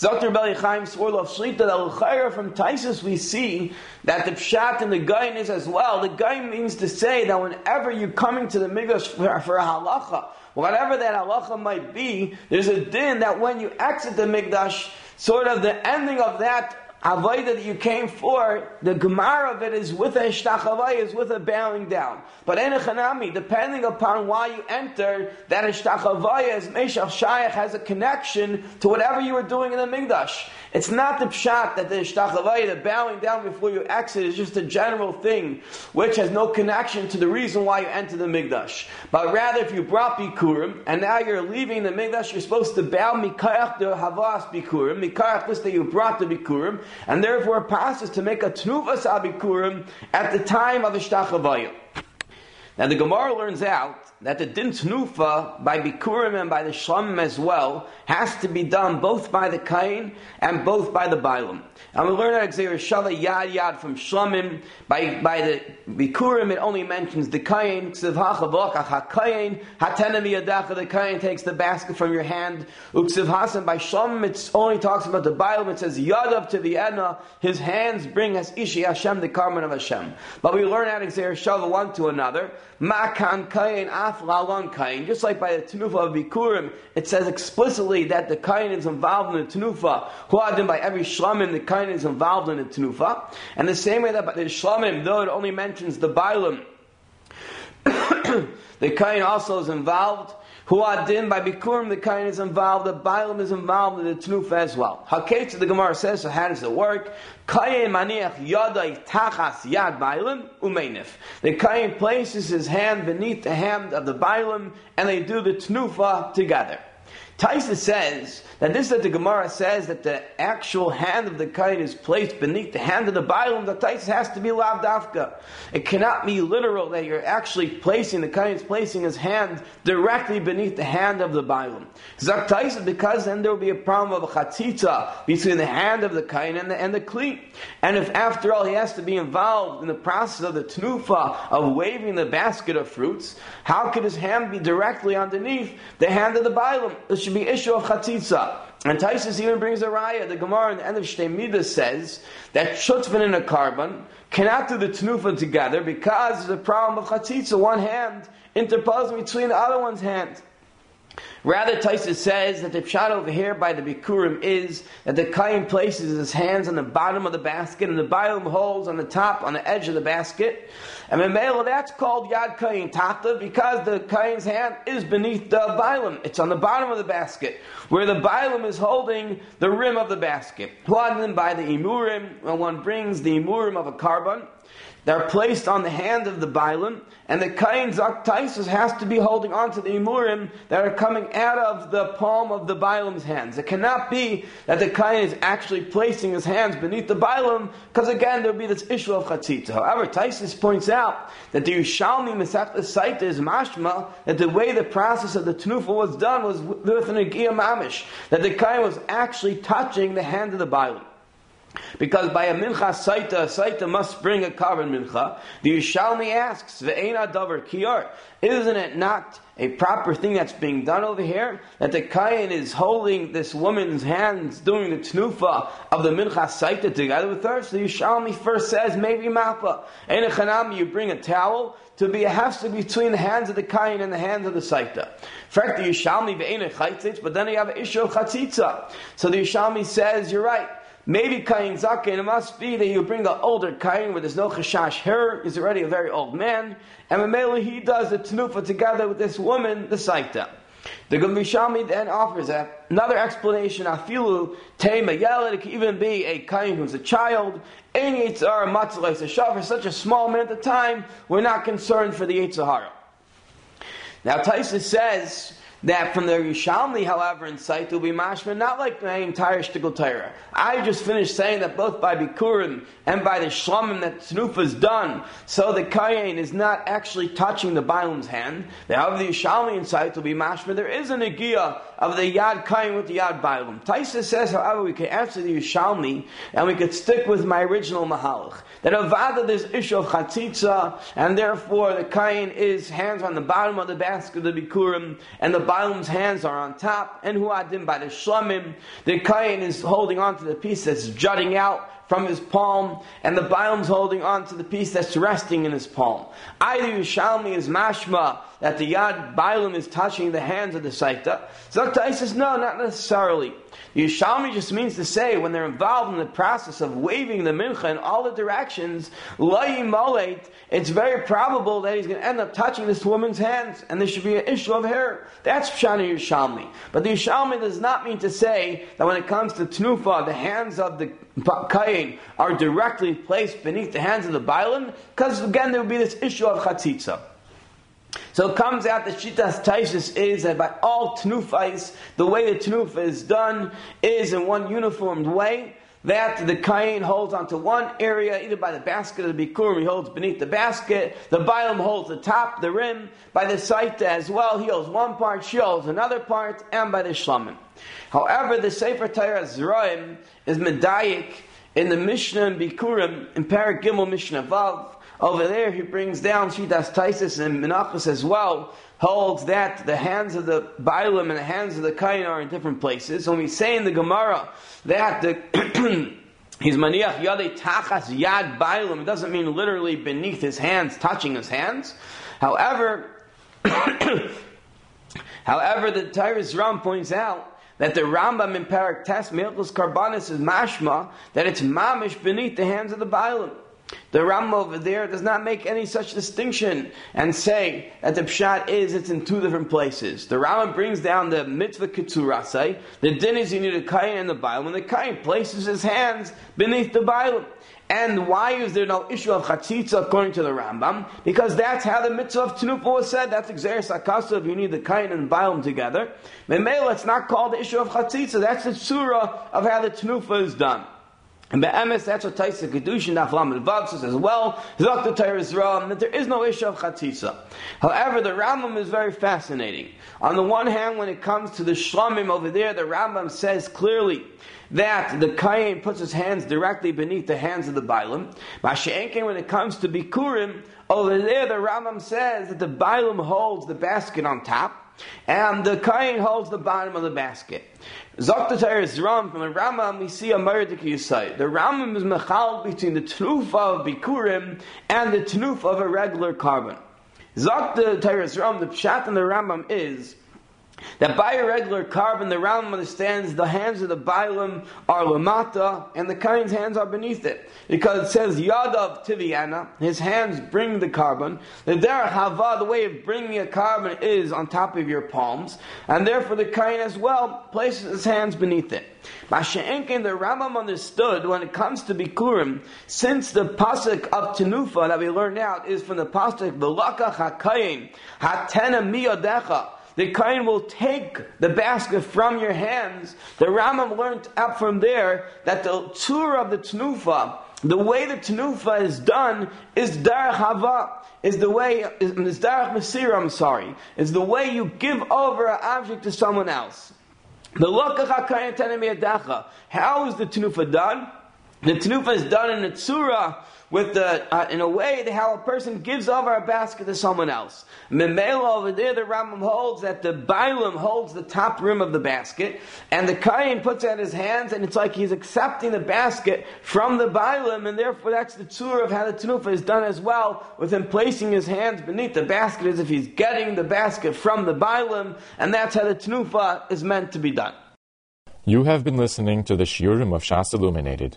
S2: Dr. Beli Chaim Swarlov Shlita Al from Taisus, we see that the Pshat and the Gain is as well. The Gain means to say that whenever you're coming to the Mikdash for, for a halacha, whatever that halacha might be, there's a din that when you exit the Mikdash, sort of the ending of that Avodah that you came for, the Gemara of it is with a Ishtachavai, is with a bowing down. But in a Chanami, depending upon why you enter, that Ishtachavai is Meshach Shayach has a connection to whatever you were doing in the Migdash. It's not the pshat that the ishtachavai, the bowing down before you exit, is just a general thing which has no connection to the reason why you enter the migdash. But rather, if you brought bikurim and now you're leaving the migdash, you're supposed to bow mikayach the havas bikurim, mikayach this that you brought the bikurim, and therefore passes to make a tnuvas abikurim at the time of ishtachavai. Now the Gemara learns out that the din tnufa by bikurim and by the shlomim as well has to be done both by the kain and both by the bailam. And we learn that Xer Shala Yad Yad from Shlomim. By, by the Bikurim, it only mentions the Kayin. Ksiv HaChavokach HaKayin. Hatenami Yadacha, the Kayin takes the basket from your hand. Uksiv Hasan, by Shlomim, it only talks about the Bible. It says Yadav to the Edna. His hands bring us Ishi Hashem, the Karman of Hashem. But we learn out Xer Shala one to another. Makan Kayin, Af Lalon Kayin. Just like by the Tanufa of Bikurim, it says explicitly that the Kain is involved in the Tanufa. Who by every Shlamim, the Kain is involved in the Tnufa. And the same way that by the Shlamim, though it only mentions the Bailam, the Kain also is involved. Huadin by Bikurim, the Kain is involved. The Bailam is involved in the Tnufa as well. Haketz, the Gemara says, so how does it work? The Kain places his hand beneath the hand of the Bailam, and they do the Tnufa together. Taisa says that this that the Gemara says that the actual hand of the kain is placed beneath the hand of the Bailam, the Taisa has to be lavdafka. It cannot be literal that you're actually placing, the kain is placing his hand directly beneath the hand of the Bailam. Zak Taisa, because then there will be a problem of a chatzitza between the hand of the kain and the, and the kli. And if after all he has to be involved in the process of the tnufa, of waving the basket of fruits, how could his hand be directly underneath the hand of the Bailam? There should be issue of chatzitza. And Taisus even brings a raya. The Gemara in the end of Shtei says that shutzvin and a korban cannot do the tnufa together because a problem of chatzitza, one hand interposing between the other one's hand. Rather, Taisa says that the pshat over here by the Bikurim is that the Kain places his hands on the bottom of the basket and the Bailam holds on the top, on the edge of the basket. And Memela, that's called Yad Kain Tata because the Kain's hand is beneath the Bailam. It's on the bottom of the basket where the Bailam is holding the rim of the basket. One by the Imurim, when one brings the Imurim of a korban, they're placed on the hand of the Bailam, and the Kain Zaktaisus has to be holding on to the Imurim that are coming out of the palm of the Bailam's hands. It cannot be that the Kain is actually placing his hands beneath the Bailam, because again there will be this issue of Chatzitza. However, Taisus points out that the Yushalmi Mesach Saita is mashma, that the way the process of the Tnufa was done was with an Agia Mamish, that the Kain was actually touching the hand of the Bailam. Because by a mincha saita, saita must bring a korban mincha. The Yishalmi asks, Ve'ena davar kiyar. Isn't it not a proper thing that's being done over here? That the kain is holding this woman's hands, doing the tnufa of the mincha saita together with her. So the Yishalmi first says, maybe mappa. In a you bring a towel to be a hefsek between the hands of the kain and the hands of the saita. Fact, the Yishalmi ve'ena chaitzitz, but then you have of chatzitza. So the Yishalmi says, you're right. Maybe Kain Zaken, it must be that you bring an older Kain where there's no Chashash hair, he's already a very old man, and Mamela he does the Tnufa together with this woman, the Saita. The Gumishami then offers another explanation, Afilu Tema Yel, it could even be a Kain who's a child, any Yitzhar Matzalais a for such a small amount of time, we're not concerned for the Yitzhahara. Now Taisa says, that from the Rishalmi, however, in sight will be mashma, not like the entire Shtigl Torah. I just finished saying that both by Bikurim and by the Shlomim that Tnufa is done, so the Kayin is not actually touching the Bailam's hand. The of the Rishalmi in sight will be mashma. There is an Agia of the Yad Kayin with the Yad Bailam. Taisa says, however, we can answer the Rishalmi and we could stick with my original Mahalach. That Avada there's issue of Chatzitza, and therefore the kain is hands on the bottom of the basket of the Bikurim, and the Baalam's hands are on top, and who Huadim by the Shlomim. The Kain is holding on to the piece that's jutting out from his palm, and the Baalam's holding on to the piece that's resting in his palm. Either Yushalmi is mashma, that the Yad Baalam is touching the hands of the Saita. Zakta says, no, not necessarily. Yishalmi just means to say when they're involved in the process of waving the mincha in all the directions, it's very probable that he's going to end up touching this woman's hands, and there should be an issue of hair. That's Pshani Yishalmi. But the Yishalmi does not mean to say that when it comes to Tnufa, the hands of the Kayin are directly placed beneath the hands of the Bailan, because again there would be this issue of Chatzitza. So it comes out that Shitas Taishis is that by all Tnufais, the way the Tnufa is done is in one uniformed way. That the Kain holds onto one area, either by the basket of the Bikurim, he holds beneath the basket. The Bailam holds the top, the rim. By the Saita as well, he holds one part, she holds another part, and by the Shlamin. However, the Sefer Torah Zeraim is Medayik in the Mishnah and Bikurim, in Parak Gimel Mishnah Vav, over there, he brings down Shitas Taisis and Menachos as well, holds that the hands of the Bailam and the hands of the Kain are in different places. When we say in the Gemara that the He's maniach yade tachas yad bailam. It doesn't mean literally beneath his hands, touching his hands. However, however, the Tyrus Ram points out that the Rambam in Parak Test Milchus Karbanis is mashma that it's mamish beneath the hands of the bailam. The Rambam over there does not make any such distinction and say that the pshat is it's in two different places. The Rambam brings down the mitzvah kitzurasai. The din is you need a kain and the Bible, and the kain places his hands beneath the Bible. And why is there no issue of chatzitza according to the Rambam? Because that's how the mitzvah of Tanufa was said. That's Xeris Akasav. You need the kain and Bailam together. Memela, it's not called the issue of chatzitza. That's the surah of how the Tanufa is done. And be'emes, that's what Taisa Kedushin Aflam Vav says as well. Dr. Torah that there is no issue of chatzitza. However, the Rambam is very fascinating. On the one hand, when it comes to the Shlamim over there, the Rambam says clearly that the Kayin puts his hands directly beneath the hands of the Bailam. Masha'enkin, when it comes to Bikurim, over there the Rambam says that the Bailam holds the basket on top, and the Kain holds the bottom of the basket. Zoktatar is Ram from the Rambam we see a murder Yisai. The Rambam is mechal between the Tnufa of Bikurim and the Tnufa of a regular korban. Zoktatar is Ram, the Pshat in the Rambam is that by a regular korban, the Rambam understands the hands of the Bailam are lamata, and the kain's hands are beneath it. Because it says Yadav Tiviana, his hands bring the korban. The Derech Hava, the way of bringing a korban is on top of your palms, and therefore the kain as well places his hands beneath it. Masha'enkin, the Rambam understood when it comes to Bikurim, since the pasuk of Tenufa that we learned out is from the pasuk V'lakach HaKayin, Hatena Miyadecha, the Kain will take the basket from your hands. The Rambam learned up from there that the tour of the Tnufa, the way the Tnufa is done, is Dar Hava, is the way, is Dar Masira, I'm sorry, is the way you give over an object to someone else. The How is the Tnufa done? The Tnufa is done in a Tzura with the, uh, in a way, how a person gives over a basket to someone else. Memela over there, the Rambam holds that the Bailam holds the top rim of the basket, and the Kayin puts out his hands, and it's like he's accepting the basket from the Bailam, and therefore that's the tour of how the Tanufa is done as well, with him placing his hands beneath the basket as if he's getting the basket from the Bailam, and that's how the Tanufa is meant to be done.
S1: You have been listening to the Shiurim of Shas Illuminated.